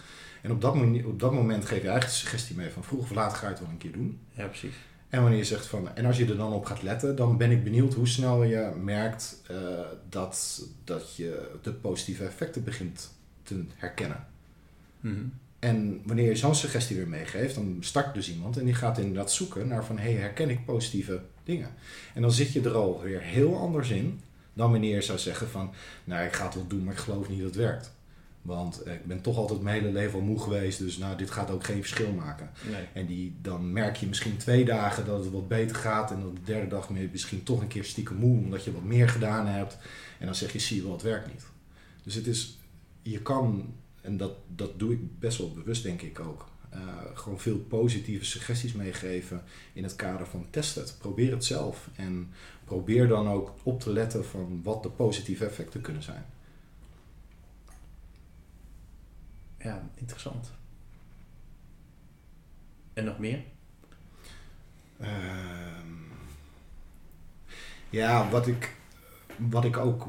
En op dat, moment, op dat moment geef je eigenlijk de suggestie mee van vroeg of laat ga je het wel een keer doen. Ja, precies. En wanneer je zegt van, en als je er dan op gaat letten, dan ben ik benieuwd hoe snel je merkt eh, dat, dat je de positieve effecten begint te herkennen. Mhm. En wanneer je zo'n suggestie weer meegeeft, dan start dus iemand en die gaat inderdaad zoeken naar van, hé, hey, herken ik positieve dingen? En dan zit je er alweer heel anders in dan wanneer je zou zeggen van, nou, ik ga het wel doen, maar ik geloof niet dat het werkt. Want eh, ik ben toch altijd mijn hele leven al moe geweest, dus nou, dit gaat ook geen verschil maken. Nee. En die, dan merk je misschien twee dagen dat het wat beter gaat. En dan de derde dag ben je misschien toch een keer stiekem moe omdat je wat meer gedaan hebt. En dan zeg je, zie je wel, het werkt niet. Dus het is, je kan, en dat, dat doe ik best wel bewust denk ik ook. eh, gewoon veel positieve suggesties meegeven in het kader van test het. Probeer het zelf. En probeer dan ook op te letten van wat de positieve effecten kunnen zijn. Ja, interessant. En nog meer? Ehm, ja, wat ik, wat ik ook,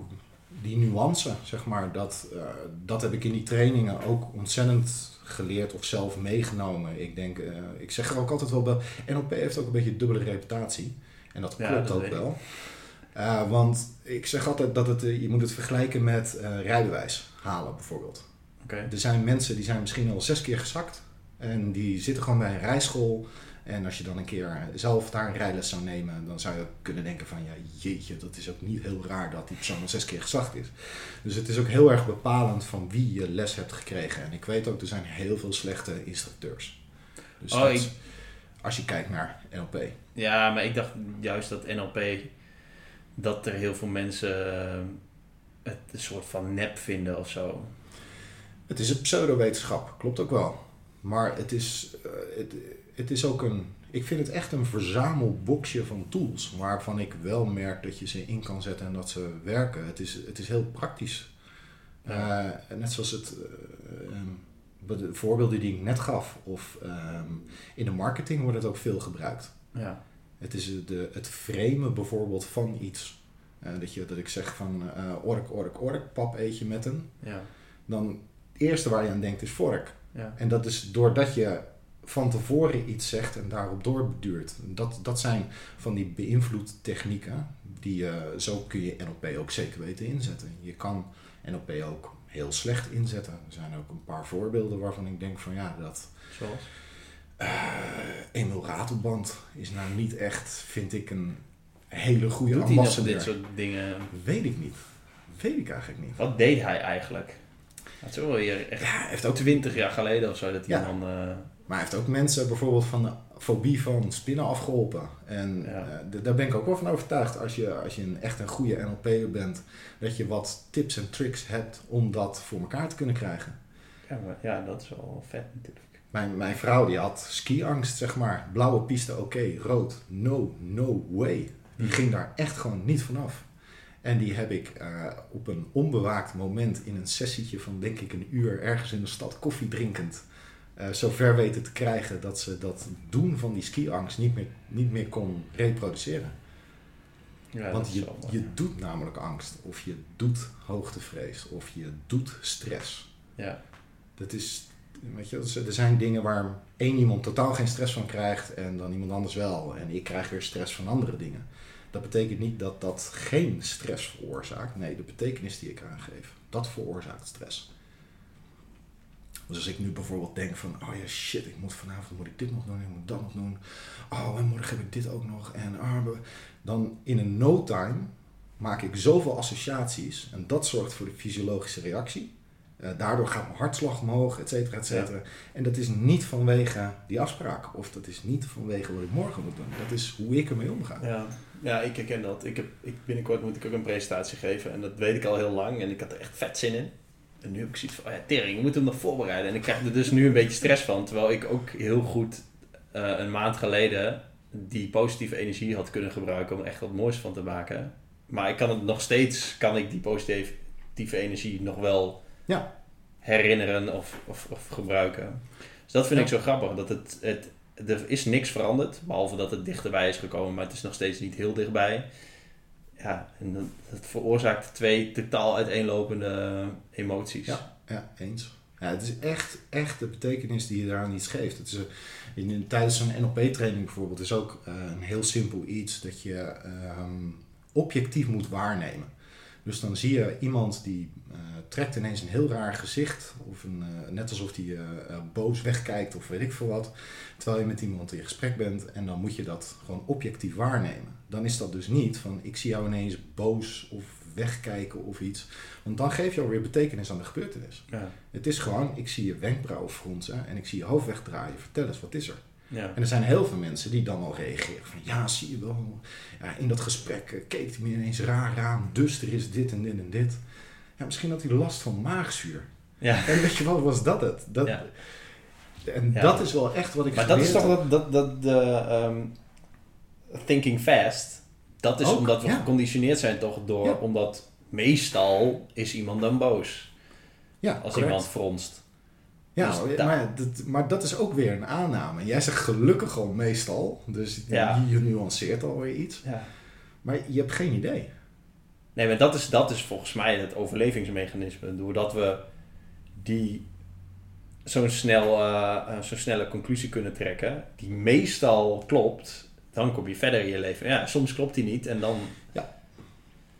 die nuance, zeg maar, dat, eh, dat heb ik in die trainingen ook ontzettend geleerd of zelf meegenomen. Ik denk, eh, ik zeg er ook altijd wel bij, NLP heeft ook een beetje een dubbele reputatie. En dat Ja, klopt dat ook wel. Eh, want ik zeg altijd dat het, je moet het vergelijken met rijbewijs halen bijvoorbeeld. Oké. Er zijn mensen die zijn misschien al zes keer gezakt. En die zitten gewoon bij een rijschool. En als je dan een keer zelf daar een rijles zou nemen, dan zou je kunnen denken van ja, jeetje, dat is ook niet heel raar dat die persoon al zes keer gezakt is. Dus het is ook heel erg bepalend van wie je les hebt gekregen. En ik weet ook, er zijn heel veel slechte instructeurs. Dus Oh, dat- ik- als je kijkt naar NLP. Ja, maar ik dacht juist dat NLP, dat er heel veel mensen eh, het een soort van nep vinden of zo. Het is een pseudowetenschap, klopt ook wel. Maar het is, eh, het, het is ook een. Ik vind het echt een verzamelboxje van tools. Waarvan ik wel merk dat je ze in kan zetten en dat ze werken. Het is, het is heel praktisch. Eh, net zoals het. eh, ehm, de voorbeelden die ik net gaf. Of ehm, in de marketing wordt het ook veel gebruikt. Ja, Het is de, het framen bijvoorbeeld van iets. Eh, dat, je, dat ik zeg van ork, ork, ork, pap eet je met een. ja, Dan het eerste waar je aan denkt is vork. ja. En dat is doordat je van tevoren iets zegt en daarop doorbeduurt. Dat, dat zijn van die beïnvloedtechnieken. Die, je zo kun je NLP ook zeker weten inzetten. Je kan NLP ook heel slecht inzetten. Er zijn ook een paar voorbeelden waarvan ik denk van ja, dat Zoals? eh Emil Ratelband is nou niet echt, vind ik, een hele goede Doet hij nog ambassadeur. dit soort dingen? Weet ik niet. Weet ik eigenlijk niet. Wat deed hij eigenlijk? Het is wel weer echt Ja, hij heeft ook 20 jaar geleden of zo dat hij Ja. dan... Maar hij heeft ook mensen bijvoorbeeld van de fobie van spinnen afgeholpen. En Ja. eh, daar ben ik ook wel van overtuigd als je, als je een, echt een goede NLP'er bent, dat je wat tips en tricks hebt om dat voor elkaar te kunnen krijgen. ja, maar- ja, dat is wel vet natuurlijk. Mijn, mijn vrouw die had skiangst, zeg maar. Blauwe piste, oké. Rood, no, no way. Die ging daar echt gewoon niet vanaf. En die heb ik eh, op een onbewaakt moment in een sessietje van denk ik een uur ergens in de stad koffie drinkend eh zo ver weten te krijgen dat ze dat doen van die skiangst niet meer, niet meer kon reproduceren. Ja, Want je, wel, je doet namelijk angst, of je doet hoogtevrees, of je doet stress. Ja, Dat is, weet je, er zijn dingen waar één iemand totaal geen stress van krijgt en dan iemand anders wel. En ik krijg weer stress van andere dingen. Dat betekent niet dat dat geen stress veroorzaakt. Nee, de betekenis die ik aangeef, dat veroorzaakt stress. Dus als ik nu bijvoorbeeld denk van, oh ja shit, ik moet vanavond moet ik dit nog doen, ik moet dat nog doen. Oh, en morgen heb ik dit ook nog. En ah, dan in een no time maak ik zoveel associaties en dat zorgt voor de fysiologische reactie. Eh, daardoor gaat mijn hartslag omhoog, et cetera, et cetera. En dat is niet vanwege die afspraak. Of dat is niet vanwege wat ik morgen moet doen. Dat is hoe ik ermee omga. Ja, ja ik herken dat. Ik heb, ik, binnenkort moet ik ook een presentatie geven. En dat weet ik al heel lang. En ik had er echt vet zin in. En nu heb ik zoiets van, oh ja, tering, ik moet hem nog voorbereiden. En ik krijg er dus nu een beetje stress van. Terwijl ik ook heel goed eh, een maand geleden die positieve energie had kunnen gebruiken om er echt wat moois van te maken. Maar ik kan het nog steeds, kan ik die positieve energie nog wel ja. herinneren of, of, of, gebruiken. Dus dat vind ik zo grappig. Dat het, het, er is niks veranderd, behalve dat het dichterbij is gekomen, maar het is nog steeds niet heel dichtbij. Ja, en dat, veroorzaakt twee totaal uiteenlopende emoties. Ja, ja eens. Ja, het is echt, echt de betekenis die je daaraan iets geeft. Het is, in, tijdens zo'n NLP-training bijvoorbeeld is ook uh, een heel simpel iets dat je uh, objectief moet waarnemen. Dus dan zie je iemand die trekt ineens een heel raar gezicht, of een, uh, net alsof hij uh, boos wegkijkt of weet ik veel wat, terwijl je met iemand in gesprek bent en dan moet je dat gewoon objectief waarnemen. Dan is dat dus niet van ik zie jou ineens boos of wegkijken of iets, want dan geef je alweer betekenis aan de gebeurtenis. Ja. Het is gewoon, ik zie je wenkbrauwen fronsen en ik zie je hoofd wegdraaien, vertel eens, wat is er? Ja. En er zijn heel veel mensen die dan al reageren van ja, zie je wel, ja, in dat gesprek keek hij me ineens raar aan, dus er is dit en dit en dit. Ja, misschien had hij last van maagzuur. Ja. En weet je wat, was dat het? Dat, Ja. En Ja. dat is wel echt wat ik Maar dat is toch dat, dat, dat de ehm, thinking fast. Dat is Ook, omdat we geconditioneerd zijn toch door, omdat meestal is iemand dan boos Ja, als correct. iemand fronst. Ja, Dus dat- maar, dat, maar dat is ook weer een aanname. Jij zegt gelukkig al meestal, dus Ja. je nuanceert alweer iets. Ja. Maar je hebt geen idee. Nee, maar dat is, dat is volgens mij het overlevingsmechanisme. Doordat we die zo'n snel, eh, eh, zo'n snelle conclusie kunnen trekken, die meestal klopt, dan kom je verder in je leven. Ja, soms klopt die niet en dan,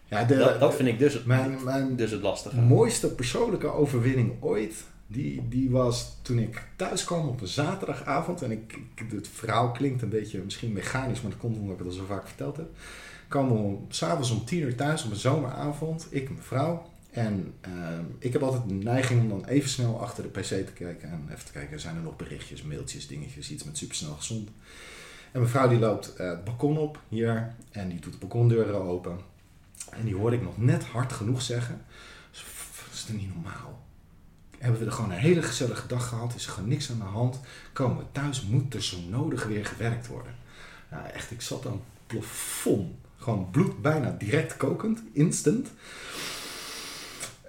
Ja, de, dat, dat vind ik dus het, mijn, mijn dus het lastige. mooiste persoonlijke overwinning ooit, die, die was toen ik thuis kwam op een zaterdagavond. En ik, ik- het verhaal klinkt een beetje misschien mechanisch, maar dat komt omdat ik het al zo vaak verteld heb. Kwam om, s'avonds om tien uur thuis op een zomeravond, ik en mijn vrouw. En ehm, ik heb altijd de neiging om dan even snel achter de pc te kijken. En even te kijken, zijn er nog berichtjes, mailtjes, dingetjes, iets met supersnel gezond. En mijn vrouw die loopt eh, het balkon op hier en die doet de balkondeuren open. En die hoorde ik nog net hard genoeg zeggen. "Pff, is het niet normaal? Hebben we er gewoon een hele gezellige dag gehad? Is er gewoon niks aan de hand? Komen we thuis? Moet er zo nodig weer gewerkt worden? Nou, echt, ik zat het plafond. Gewoon bloed bijna direct kokend, instant.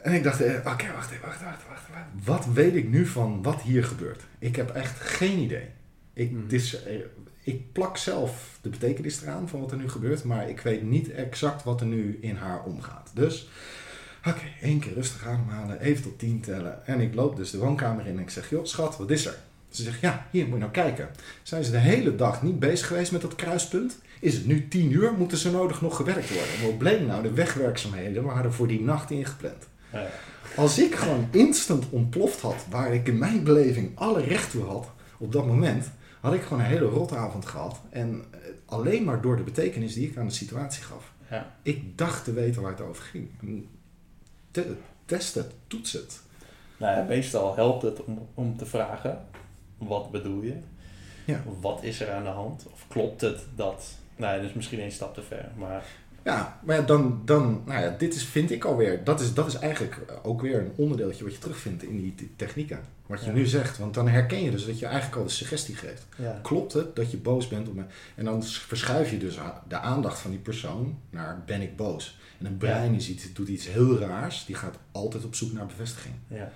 En ik dacht, eh, oké, wacht even, wacht, wacht, wacht, wacht. Wat weet ik nu van wat hier gebeurt? Ik heb echt geen idee. Ik, Hmm. eh, ik plak zelf de betekenis eraan van wat er nu gebeurt, maar ik weet niet exact wat er nu in haar omgaat. Dus, oké, één keer rustig ademhalen, even tot tien tellen. En ik loop dus de woonkamer in en ik zeg, joh, schat, wat is er? Ze zegt, ja, hier, moet je nou kijken. Zijn ze de hele dag niet bezig geweest met dat kruispunt? Is het nu tien uur? Moeten ze nodig nog gewerkt worden? En wat bleek nou? De wegwerkzaamheden waren voor die nacht ingepland. Als ik gewoon instant ontploft had, waar ik in mijn beleving alle recht toe had op dat moment, had ik gewoon een hele rotavond gehad. En eh, alleen maar door de betekenis die ik aan de situatie gaf. Ja. Ik dacht te weten waar het over ging. Te- test het, toets het. Nou ja, meestal helpt het om, om te vragen, wat bedoel je? Ja. Wat is er aan de hand? Of klopt het dat... Nou, dat is misschien één stap te ver, maar... Ja, maar dan, dan nou ja, dit is, vind ik alweer, dat is, dat is eigenlijk ook weer een onderdeeltje wat je terugvindt in die te- technieken. Wat je Ja. nu zegt, want dan herken je dus dat je eigenlijk al de suggestie geeft. Ja. Klopt het dat je boos bent op me? En dan verschuif je dus de aandacht van die persoon naar ben ik boos. En een brein is iets, doet iets heel raars, die gaat altijd op zoek naar bevestiging. Ja.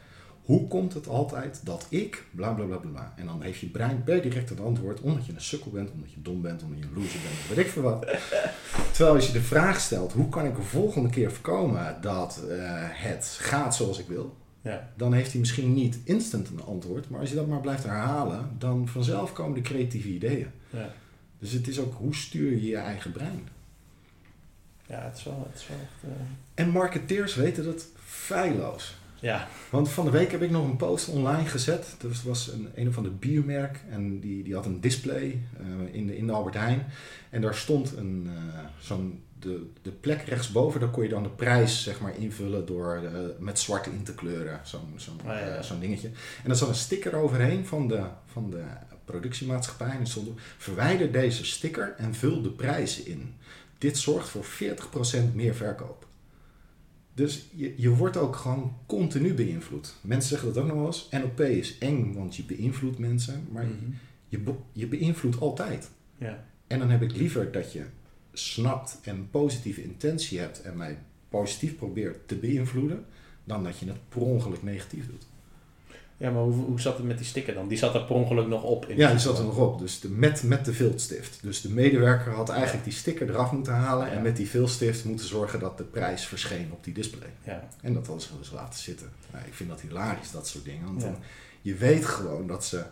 Hoe komt het altijd dat ik, bla bla bla bla. En dan heeft je brein per direct het antwoord, omdat je een sukkel bent, omdat je dom bent, omdat je een loser bent, weet ik veel wat. Terwijl als je de vraag stelt, hoe kan ik de volgende keer voorkomen dat eh, het gaat zoals ik wil, Ja. dan heeft hij misschien niet instant een antwoord, maar als je dat maar blijft herhalen, dan vanzelf komen de creatieve ideeën. Ja. Dus het is ook hoe stuur je je eigen brein. Ja, het is wel, het is wel echt... eh, En marketeers weten dat feilloos. Ja. Want van de week heb ik nog een post online gezet. Dus was een, een of ander biermerk en die, die had een display uh, in, de, in de Albert Heijn. En daar stond een, uh, zo'n de, de plek rechtsboven, daar kon je dan de prijs zeg maar, invullen door uh, met zwart in te kleuren. Zo'n zo'n ja, ja. zo'n dingetje. En er zat een sticker overheen van de, van de productiemaatschappij. En stond verwijder deze sticker en vul de prijzen in. Dit zorgt voor 40% meer verkoop. Dus je, je wordt ook gewoon continu beïnvloed. Mensen zeggen dat ook nog wel eens. NLP is eng, want je beïnvloedt mensen. Maar Mhm. je, be- je beïnvloedt altijd. ja. En dan heb ik liever dat je snapt en positieve intentie hebt en mij positief probeert te beïnvloeden, dan dat je het per ongeluk negatief doet. Ja, maar hoe, hoe zat het met die sticker dan? Die zat er per ongeluk nog op. In Ja, die zat er nog op. Dus de, met, met de viltstift. Dus de medewerker had eigenlijk die sticker eraf moeten halen Ja. en met die viltstift moeten zorgen dat de prijs verscheen op die display. Ja, En dat hadden ze dus laten zitten. Nou, ik vind dat hilarisch, dat soort dingen. Want Ja. dan, je weet gewoon dat ze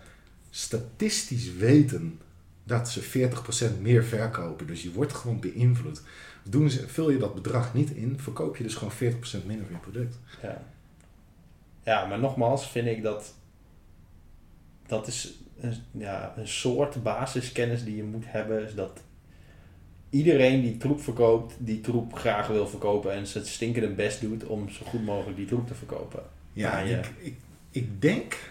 statistisch weten dat ze 40% meer verkopen. Dus je wordt gewoon beïnvloed. Doen ze, vul je dat bedrag niet in, verkoop je dus gewoon 40% minder van je product. ja. Ja, maar nogmaals vind ik dat... Dat is een, ja, een soort basiskennis die je moet hebben. Is dat iedereen die troep verkoopt, die troep graag wil verkopen. En ze het stinkende best doet om zo goed mogelijk die troep te verkopen. Ja, Ah, ja. Ik, ik, ik denk,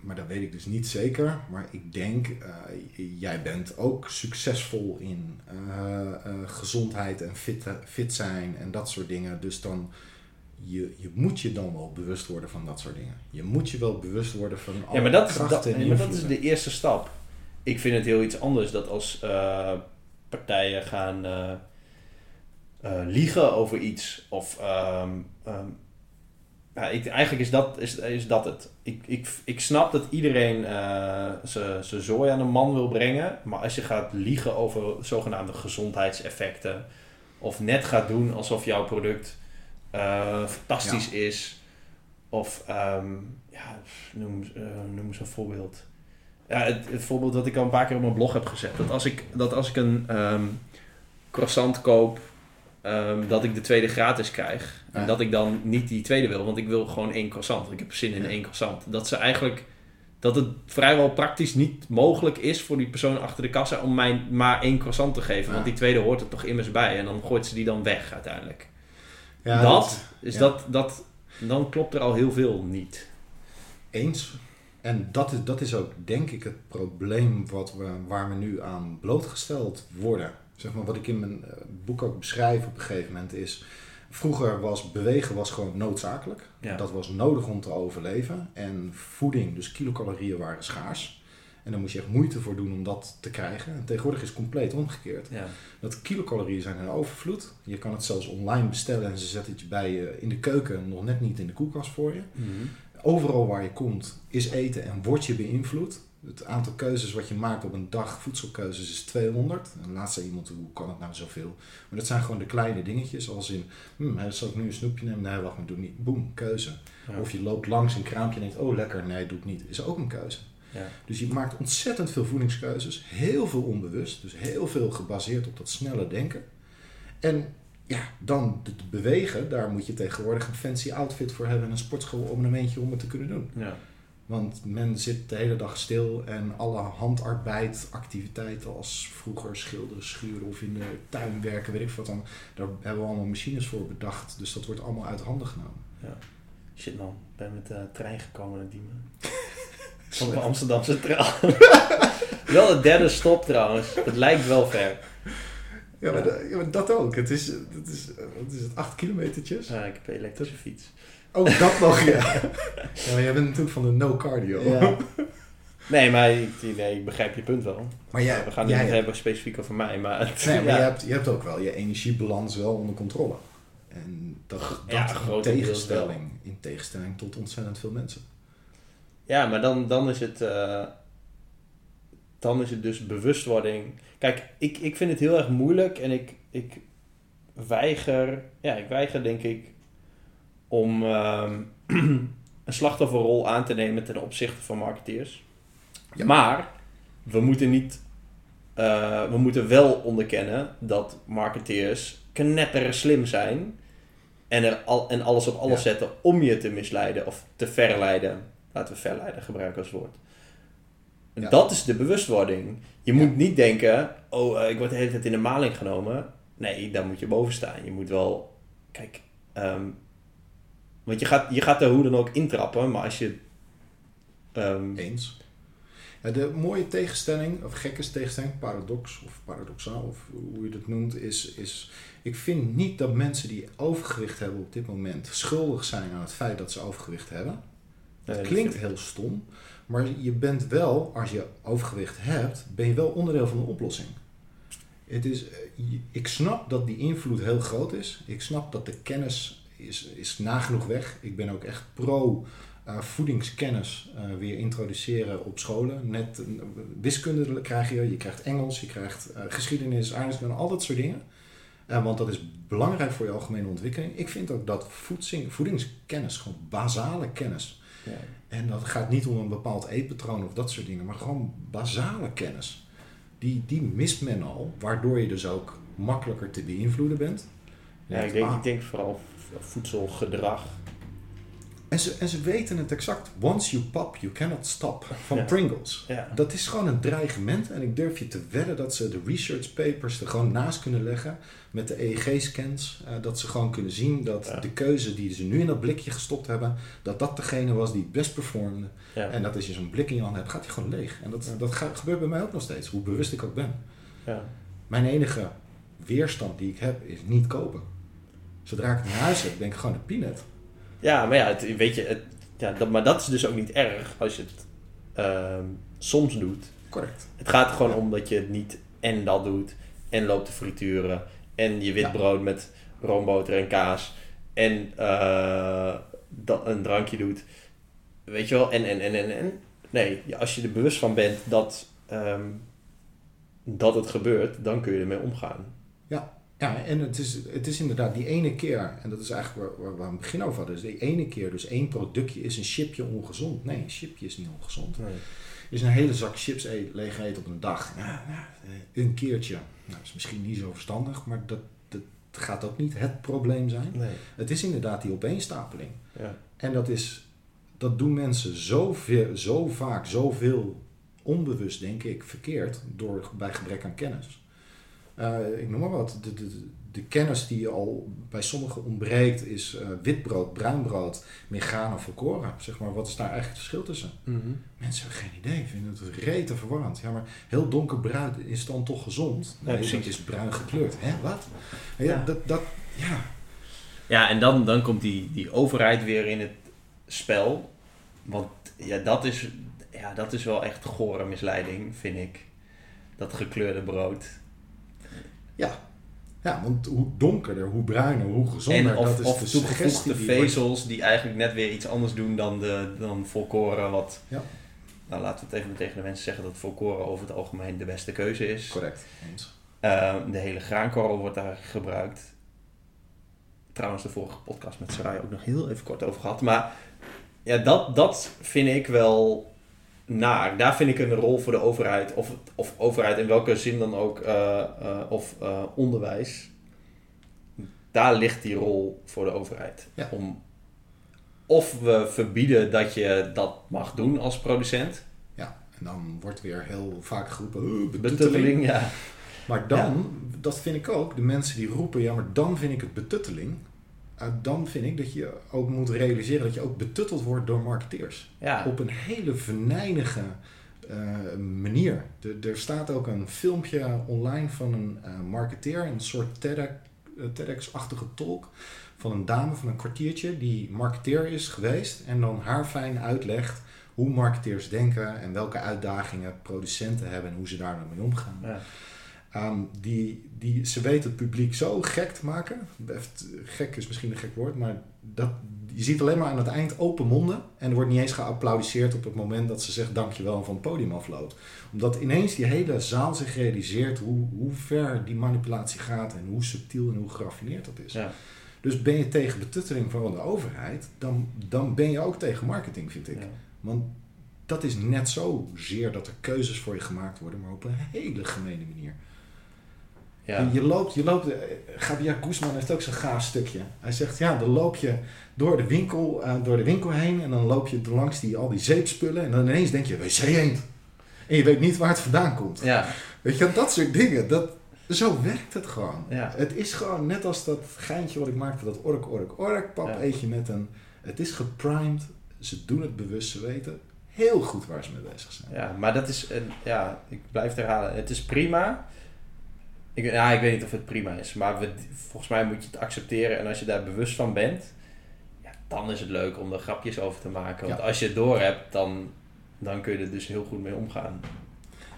maar dat weet ik dus niet zeker, maar ik denk, eh, jij bent ook succesvol in eh, eh, gezondheid en fit, fit zijn en dat soort dingen. Dus dan, je, je moet je dan wel bewust worden van dat soort dingen. Je moet je wel bewust worden van alle Ja, maar dat, is, krachten dat, en nee, maar dat is de eerste stap. Ik vind het heel iets anders dat als eh, partijen gaan eh, eh, liegen over iets. Of ehm, ehm, ja, ik, eigenlijk is dat, is, is dat het. Ik, ik, ik snap dat iedereen zijn zijn zooi aan een man wil brengen. Maar als je gaat liegen over zogenaamde gezondheidseffecten. Of net gaat doen alsof jouw product eh, fantastisch is. Of ehm, ja, noem, eh, noem eens een voorbeeld. Ja, het, het voorbeeld dat ik al een paar keer op mijn blog heb gezet. Dat als ik, dat als ik een ehm, croissant koop, ehm, dat ik de tweede gratis krijg. En dat ik dan niet die tweede wil, want ik wil gewoon één croissant. Ik heb zin in Ja. één croissant. Dat ze eigenlijk... Dat het vrijwel praktisch niet mogelijk is voor die persoon achter de kassa om mij maar één croissant te geven. Ja. Want die tweede hoort er toch immers bij. En dan gooit ze die dan weg uiteindelijk. Ja, dat, is ja. dat, dat, dan klopt er al heel veel niet. Eens. En dat is, dat is ook, denk ik, het probleem wat we, waar we nu aan blootgesteld worden. Zeg maar, wat ik in mijn eh, boek ook beschrijf op een gegeven moment is... Vroeger was bewegen was gewoon noodzakelijk. Ja. Dat was nodig om te overleven. En voeding, dus kilocalorieën, waren schaars. En daar moest je echt moeite voor doen om dat te krijgen. En tegenwoordig is het compleet omgekeerd. Ja. Dat kilocalorieën zijn in overvloed. Je kan het zelfs online bestellen en ze zetten het je bij je in de keuken, nog net niet in de koelkast voor je. Overal waar je komt is eten en word je beïnvloed. Het aantal keuzes wat je maakt op een dag, voedselkeuzes, is 200. En laatst zei iemand, hoe kan het nou zoveel? Maar dat zijn gewoon de kleine dingetjes, als in, hm, hè, zal ik nu een snoepje nemen? Nee, wacht maar, doe niet. Boom, keuze. Ja. Of je loopt langs een kraampje en denkt, oh lekker, nee, doe ik niet. Is ook een keuze. Ja. Dus je maakt ontzettend veel voedingskeuzes, heel veel onbewust, dus heel veel gebaseerd op dat snelle denken. En ja, dan het bewegen, daar moet je tegenwoordig een fancy outfit voor hebben en een sportschool abonnementje om het te kunnen doen. Ja. Want men zit de hele dag stil en alle handarbeid, activiteiten als vroeger schilderen, schuren of in de tuin werken, weet ik wat dan, daar hebben we allemaal machines voor bedacht. Dus dat wordt allemaal uit handen genomen. Shit man, ik ben met de trein gekomen naar Diemen. Van de Amsterdam Centraal. wel de derde stop trouwens. Het lijkt wel ver. Ja, maar, da- ja, maar dat ook. Het is, het is, wat is het, acht kilometertjes? Ja, ik heb een elektrische fiets. Oh, dat nog, ja. ja maar jij bent natuurlijk van de no cardio. Ja. Nee, maar ik- nee, ik begrijp je punt wel. Maar jij, We gaan het niet hebben specifiek over mij, maar... Het, nee, maar je, hebt, je hebt ook wel je energiebalans wel onder controle. En dat, dat Ja, in, tegenstelling, in tegenstelling tot ontzettend veel mensen. Ja, maar dan, dan is het. eh, dan is het dus bewustwording. Kijk, ik, ik vind het heel erg moeilijk en ik, ik weiger. Ja, ik weiger denk ik. om ehm, een slachtofferrol aan te nemen ten opzichte van marketeers. Ja. Maar we moeten niet. eh, we moeten wel onderkennen dat marketeers knetter slim zijn. En, er al, en alles op alles Ja. zetten om je te misleiden of te verleiden. Laten we verleiden gebruiken als woord. Ja. Dat is de bewustwording. Je Ja. moet niet denken, oh, eh, ik word de hele tijd in de maling genomen. Nee, daar moet je boven staan. Je moet wel, kijk, ehm, want je gaat, je gaat er hoe dan ook intrappen, maar als je, ehm, Eens. Ja, de mooie tegenstelling, of gekke tegenstelling, paradox of paradoxaal, of hoe je dat noemt, is, is... Ik vind niet dat mensen die overgewicht hebben op dit moment schuldig zijn aan het feit dat ze overgewicht hebben. Het dat klinkt heel stom, maar je bent wel, als je overgewicht hebt, ben je wel onderdeel van de oplossing. Het is, eh, ik snap dat die invloed heel groot is. Ik snap dat de kennis is, is nagenoeg weg. Ik ben ook echt pro eh, voedingskennis eh, weer introduceren op scholen. Net wiskunde krijg je, je krijgt Engels, je krijgt geschiedenis, aardrijkskunde, al dat soort dingen. Want dat is belangrijk voor je algemene ontwikkeling. Ik vind ook dat voedsing, voedingskennis, gewoon basale kennis, ja. en dat gaat niet om een bepaald eetpatroon of dat soort dingen, maar gewoon basale kennis. Die, die mist men al, waardoor je dus ook makkelijker te beïnvloeden bent. Ja, ik denk, ik denk vooral voedselgedrag. En, ze, en ze weten het exact. Once you pop, you cannot stop. Van Ja. Pringles. Ja. Dat is gewoon een dreigement. En ik durf je te wedden dat ze de research papers er gewoon naast kunnen leggen. Met de EEG-scans. eh, dat ze gewoon kunnen zien dat Ja. de keuze die ze nu in dat blikje gestopt hebben. Dat dat degene was die het best performde. En dat als je zo'n blik in je hand hebt, gaat hij gewoon leeg. En dat, dat gebeurt bij mij ook nog steeds, hoe bewust ik ook ben. Ja. Mijn enige weerstand die ik heb, is niet kopen. Zodra ik in huis heb, denk ik gewoon een peanut. Ja, maar ja, het, weet je, het, ja dat, maar dat is dus ook niet erg als je het ehm, soms doet. Correct. Het gaat er gewoon om dat je het niet en dat doet, en loopt te frituren, en je wit Ja. brood met roomboter en kaas, en eh, dat, een drankje doet. Weet je wel, en, en, en, en, en. Nee, ja, als je er bewust van bent dat, ehm, dat het gebeurt, dan kun je ermee omgaan. Ja, en het is, het is inderdaad die ene keer, en dat is eigenlijk waar, waar we aan het begin over hadden, dus die ene keer, dus één productje is een chipje ongezond. Nee, een chipje is niet ongezond. Is een hele zak chips eet, leeg eten op een dag. Ja, ja, eh, een keertje. Nou, dat is misschien niet zo verstandig, maar dat, dat gaat ook niet het probleem zijn. Nee. Het is inderdaad die opeenstapeling. Ja. En dat is, dat doen mensen zo, veel, zo vaak, zoveel onbewust, denk ik, verkeerd door, bij gebrek aan kennis. Eh, ik noem maar wat. De, de, de kennis die al bij sommigen ontbreekt is eh, witbrood, bruinbrood, megane of volkoren. Zeg maar, wat is daar eigenlijk het verschil tussen? Mhm. Mensen hebben geen idee, vinden het rete verwarrend. Ja, maar heel donkerbruin is dan toch gezond? Nee, precies. dat is bruin gekleurd. Hè, wat? Ja, Ja. Dat, dat, ja. Ja, en dan, dan komt die, die overheid weer in het spel. Want ja, dat is, ja, dat is wel echt gore misleiding, vind ik. Dat gekleurde brood. Ja. ja, want hoe donkerder, hoe bruiner, hoe gezonder. en of, dat is of de toegevoegde die vezels die eigenlijk net weer iets anders doen dan, de, dan volkoren. Wat, Ja. nou, laten we het even tegen de mensen zeggen dat volkoren over het algemeen de beste keuze is. Correct, eens. Eh, de hele graankorrel wordt daar gebruikt. Trouwens, de vorige podcast met Sarai ook nog heel even kort over gehad. Maar ja, dat, dat vind ik wel naar. Daar vind ik een rol voor de overheid. Of, of overheid in welke zin dan ook. eh, eh, of eh, onderwijs. Daar ligt die rol voor de overheid. Ja. Om, of we verbieden dat je dat mag doen als producent. Ja, en dan wordt weer heel vaak geroepen, "Oh, betutteling. Betutteling, ja. Maar dan, dat vind ik ook, de mensen die roepen, ja, maar dan vind ik het betutteling. Uh, dan vind ik dat je ook moet realiseren dat je ook betutteld wordt door marketeers. ja. Op een hele venijnige uh, manier. De, er staat ook een filmpje online van een uh, marketeer, een soort TEDx, TEDx-achtige talk. Van een dame van een kwartiertje die marketeer is geweest. En dan haar fijn uitlegt hoe marketeers denken en welke uitdagingen producenten hebben en hoe ze daar dan mee omgaan. Ja. Um, die, die, ze weet het publiek zo gek te maken. Gek is misschien een gek woord, maar dat, je ziet alleen maar aan het eind open monden. En er wordt niet eens geapplaudiseerd op het moment dat ze zegt dankjewel en van het podium afloopt. Omdat ineens die hele zaal zich realiseert hoe, hoe ver die manipulatie gaat en hoe subtiel en hoe geraffineerd dat is. Ja. Dus ben je tegen betutteling van de overheid, dan, dan ben je ook tegen marketing, vind ik. Ja. Want dat is net zo zeer dat er keuzes voor je gemaakt worden, maar op een hele gemene manier. Ja. Je, loopt, je loopt, eh, Gabriel Guzman heeft ook zo'n gaaf stukje. Hij zegt, ja, dan loop je door de winkel, eh, door de winkel heen en dan loop je langs die, al die zeepspullen en dan ineens denk je, wc eend. En je weet niet waar het vandaan komt. Ja, Weet je, dat soort dingen, dat, zo werkt het gewoon. ja. Het is gewoon net als dat geintje wat ik maakte, dat ork, ork, ork, pap Ja. eet je met een... Het is geprimed, ze doen het bewust, ze weten heel goed waar ze mee bezig zijn. Ja, maar dat is, een, ja, ik blijf het herhalen. Het is prima. Ik, ja, ik weet niet of het prima is, maar we, volgens mij moet je het accepteren. En als je daar bewust van bent, ja, dan is het leuk om er grapjes over te maken. Want Ja. als je het door hebt, dan, dan kun je er dus heel goed mee omgaan.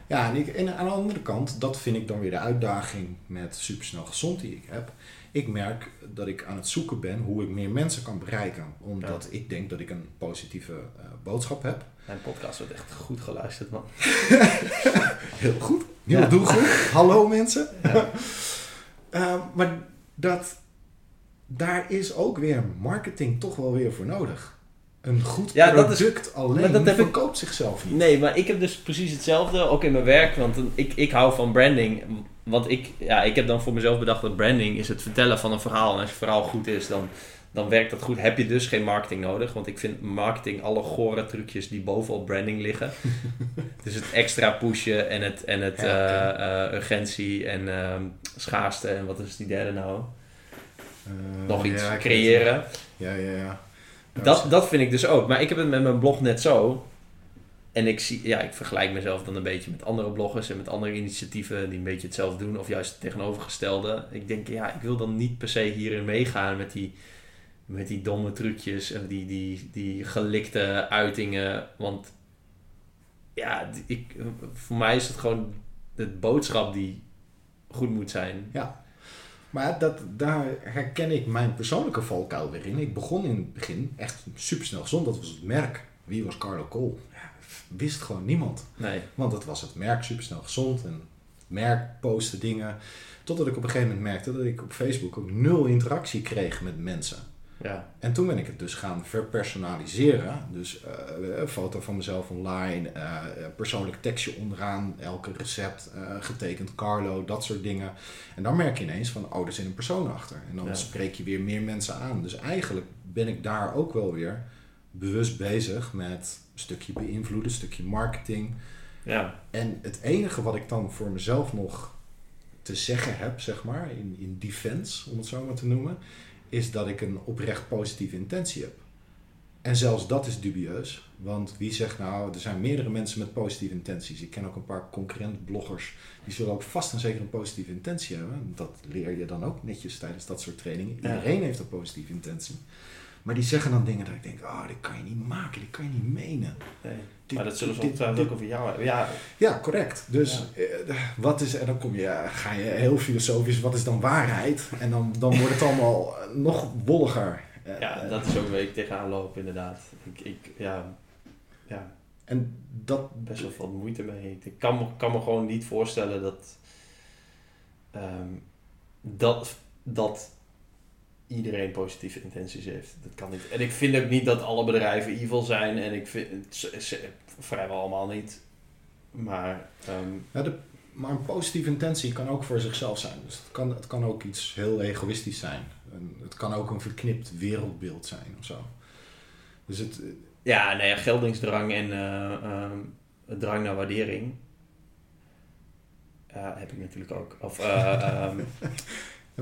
Ja, en, ik, en aan de andere kant, dat vind ik dan weer de uitdaging met supersnel gezond die ik heb. Ik merk dat ik aan het zoeken ben hoe ik meer mensen kan bereiken. Omdat ik denk dat ik een positieve eh, boodschap heb. Mijn podcast wordt echt goed geluisterd, man. Heel goed. Nieuwe Ja. doelgroep. Hallo mensen. Ja. Eh, maar dat, daar is ook weer marketing toch wel weer voor nodig. Een goed Ja, dat is- product alleen maar dat ik- verkoopt zichzelf niet. Nee, maar ik heb dus precies hetzelfde, ook in mijn werk. Want ik, ik hou van branding. Want ik, ja, ik heb dan voor mezelf bedacht dat branding is het vertellen van een verhaal. En als je verhaal goed is, dan, dan werkt dat goed. Heb je dus geen marketing nodig. Want ik vind marketing alle gore trucjes die bovenop branding liggen. dus het extra pushen en het, en het Ja, eh, eh, urgentie en ehm, schaarste. En wat is die derde nou? Eh, Nog iets ja, creëren. Ja, ja, ja. Dat, dat vind ik dus ook. Maar ik heb het met mijn blog net zo. En ik, zie, ja, ik vergelijk mezelf dan een beetje met andere bloggers en met andere initiatieven die een beetje hetzelfde doen. Of juist het tegenovergestelde. Ik denk, ja, ik wil dan niet per se hierin meegaan met die, met die domme trucjes en die, die, die gelikte uitingen. Want ja, ik, voor mij is het gewoon de boodschap die goed moet zijn. Maar dat, daar herken ik mijn persoonlijke valkuil weer in. Ik begon in het begin echt supersnel gezond. Dat was het merk. Wie was Carlo Cole? Ja, wist gewoon niemand. Nee, Want het was het merk supersnel gezond. En het merk postte dingen. Totdat ik op een gegeven moment merkte dat ik op Facebook ook nul interactie kreeg met mensen. Ja, En toen ben ik het dus gaan verpersonaliseren. Dus eh, een foto van mezelf online, eh, persoonlijk tekstje onderaan, elke recept, eh, getekend Carlo, dat soort dingen. En dan merk je ineens van, oh, er zit een persoon achter. En dan Ja. spreek je weer meer mensen aan. Dus eigenlijk ben ik daar ook wel weer bewust bezig met een stukje beïnvloeden, een stukje marketing. ja, En het enige wat ik dan voor mezelf nog te zeggen heb, zeg maar, in, in defense, om het zo maar te noemen, is dat ik een oprecht positieve intentie heb. En zelfs dat is dubieus, want wie zegt nou, er zijn meerdere mensen met positieve intenties. Ik ken ook een paar concurrent bloggers, die zullen ook vast en zeker een positieve intentie hebben. Dat leer je dan ook netjes tijdens dat soort trainingen. Iedereen heeft een positieve intentie. Maar die zeggen dan dingen dat ik denk, oh, dit kan je niet maken, dit kan je niet menen. nee. Dit- Maar dat zullen ze ongetwijfeld ook over jou hebben. Ja, ja, correct. Dus eh, wat is, en dan kom je, ga je heel filosofisch, wat is dan waarheid? En dan, dan wordt het allemaal nog wolliger. Eh, Ja, eh, dat is ook waar ik tegenaan loop, inderdaad. Ik, ik ja, ja, En dat, best wel veel moeite mee. Ik kan me, kan me gewoon niet voorstellen dat, ehm, dat, dat iedereen positieve intenties heeft. Dat kan niet. En ik vind ook niet dat alle bedrijven evil zijn. En ik vind ze- vrijwel allemaal niet. Maar ehm, ja, de, maar een positieve intentie kan ook voor zichzelf zijn. Dus het kan, het kan ook iets heel egoïstisch zijn. En het kan ook een verknipt wereldbeeld zijn of zo. Dus het, ja, nou ja, geldingsdrang en eh, ehm, drang naar waardering. Ja, heb ik natuurlijk ook. Of, eh, maar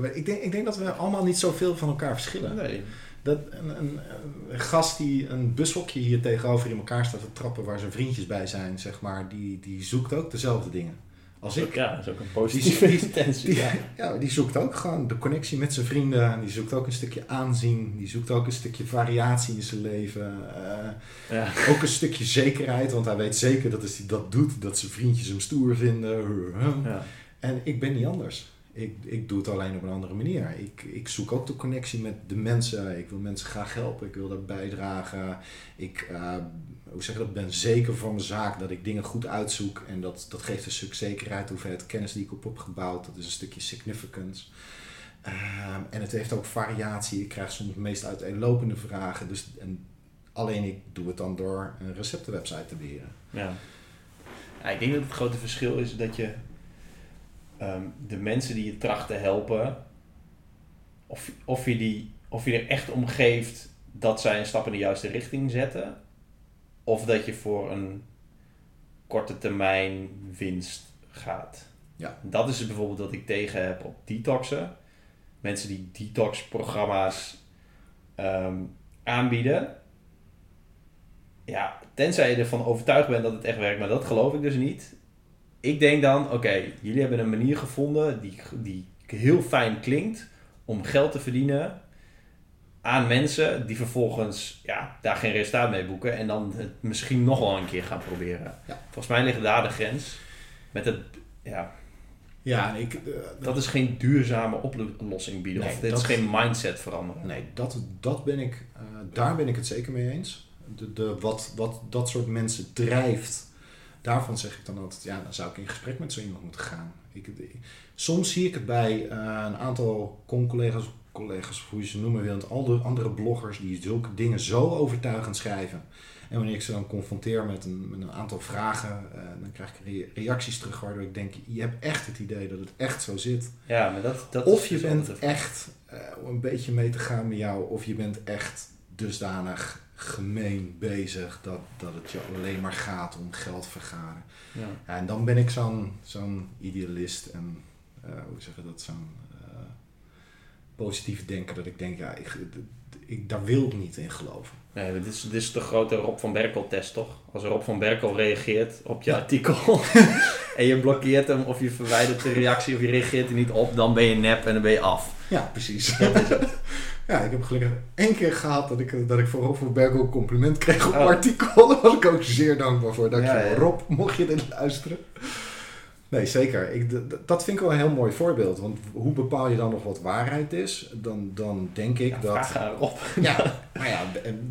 ik, denk, ik denk dat we allemaal niet zoveel van elkaar verschillen. nee. Dat een, een, een gast die een bushokje hier tegenover in elkaar staat te trappen waar zijn vriendjes bij zijn, zeg maar, die, die zoekt ook dezelfde dingen. Als ik. Ja, dat is ook een positieve Die- intentie. Die, ja. ja, die zoekt ook gewoon de connectie met zijn vrienden. Die zoekt ook een stukje aanzien. Die zoekt ook een stukje variatie in zijn leven. eh, Ja. ook een stukje zekerheid, want hij weet zeker dat als hij dat doet, dat zijn vriendjes hem stoer vinden. Ja. En ik ben niet anders. Ik, ik doe het alleen op een andere manier. Ik, ik zoek ook de connectie met de mensen. Ik wil mensen graag helpen. Ik wil daar bijdragen. Ik eh, hoe zeg je dat, ben zeker van mijn zaak dat ik dingen goed uitzoek. En dat, dat geeft een stuk zekerheid. Hoeveelheid kennis die ik op heb gebouwd. Dat is een stukje significance. Ehm, en het heeft ook variatie. Ik krijg soms de meest uiteenlopende vragen. Dus, en alleen ik doe het dan door een receptenwebsite te beheren. Ja. ja. Ik denk dat het grote verschil is dat je ehm, de mensen die je tracht te helpen, of, of, je die, of je er echt om geeft dat zij een stap in de juiste richting zetten, of dat je voor een korte termijn winst gaat. Ja. Dat is bijvoorbeeld wat ik tegen heb op detoxen. Mensen die detox-programma's ehm, aanbieden. Ja, tenzij je ervan overtuigd bent dat het echt werkt, maar dat geloof ik dus niet. Ik denk dan, oké, jullie hebben een manier gevonden die, die heel fijn klinkt om geld te verdienen aan mensen die vervolgens ja, daar geen resultaat mee boeken en dan het misschien nog wel een keer gaan proberen. Ja. Volgens mij ligt daar de grens. Met het, ja, Ja, ik, eh, dat is geen duurzame oplossing bieden. Nee, of dit dat- is geen mindset veranderen. Nee, dat, dat ben ik, eh, daar ben ik het zeker mee eens. De, de, wat, wat dat soort mensen drijft, daarvan zeg ik dan altijd, ja, dan zou ik in gesprek met zo iemand moeten gaan. Ik, soms zie ik het bij eh, een aantal con-collega's, collega's, of hoe je ze noemen wilt, al de andere bloggers die zulke dingen zo overtuigend schrijven. En wanneer ik ze dan confronteer met een, met een aantal vragen, eh, dan krijg ik re- reacties terug waardoor ik denk, je hebt echt het idee dat het echt zo zit. Ja, maar dat, dat Of je dus bent echt eh, om een beetje mee te gaan met jou, of je bent echt dusdanig gemeen bezig dat, dat het je alleen maar gaat om geld vergaren. Ja. Ja, en dan ben ik zo'n zo'n idealist en eh, hoe zeg je dat, zo'n eh, positief denker dat ik denk, ja, ik, ik, daar wil ik niet in geloven. Nee, dit is, dit is de grote Rob van Berkel test, toch? Als Rob van Berkel reageert op je Ja. artikel en je blokkeert hem of je verwijdert de reactie of je reageert er niet op, dan ben je nep en dan ben je af. Ja, precies. ja, ik heb gelukkig één keer gehad dat ik, dat ik voor Rob van Berkel een compliment kreeg op Oh. artikel. Daar was ik ook zeer dankbaar voor. Dankjewel. Ja, ja. Rob, mocht je dit luisteren. Nee, zeker. Ik, dat vind ik wel een heel mooi voorbeeld. Want hoe bepaal je dan nog wat waarheid is? Dan, dan denk ik Ja, dat... vraag. Ja, maar ja,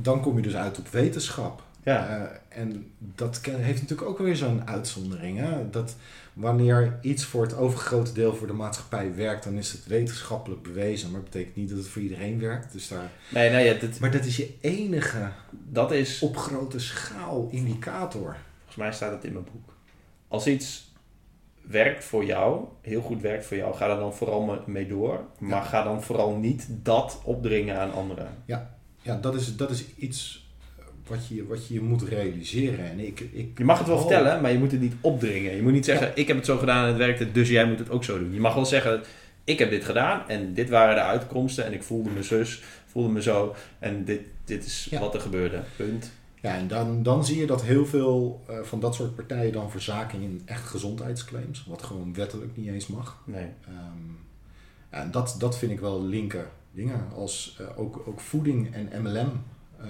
dan kom je dus uit op wetenschap. Ja. Eh, en dat heeft natuurlijk ook weer zo'n uitzondering. Hè? Dat wanneer iets voor het overgrote deel voor de maatschappij werkt, dan is het wetenschappelijk bewezen. Maar dat betekent niet dat het voor iedereen werkt. Dus daar... Nee, nee, ja, dit, Maar dat is je enige dat is... op grote schaal indicator. Volgens mij staat het in mijn boek. Als iets werkt voor jou, heel goed werkt voor jou, ga er dan vooral me- mee door. Maar Ja. ga dan vooral niet dat opdringen aan anderen. Ja, dat is, dat is iets wat je, wat je moet realiseren. En ik, ik, Je mag het wel Oh. vertellen, maar je moet het niet opdringen. Je moet niet zeggen, ik heb het zo gedaan en het werkte, dus jij moet het ook zo doen. Je mag wel zeggen, ik heb dit gedaan en dit waren de uitkomsten en ik voelde me zus, voelde me zo en dit, dit is Ja. wat er gebeurde. Punt. Ja, en dan, dan zie je dat heel veel eh, van dat soort partijen dan verzaken in echt gezondheidsclaims. Wat gewoon wettelijk niet eens mag. Nee. Ja, en dat, dat vind ik wel linker dingen. Als eh, ook, ook voeding en MLM. Eh,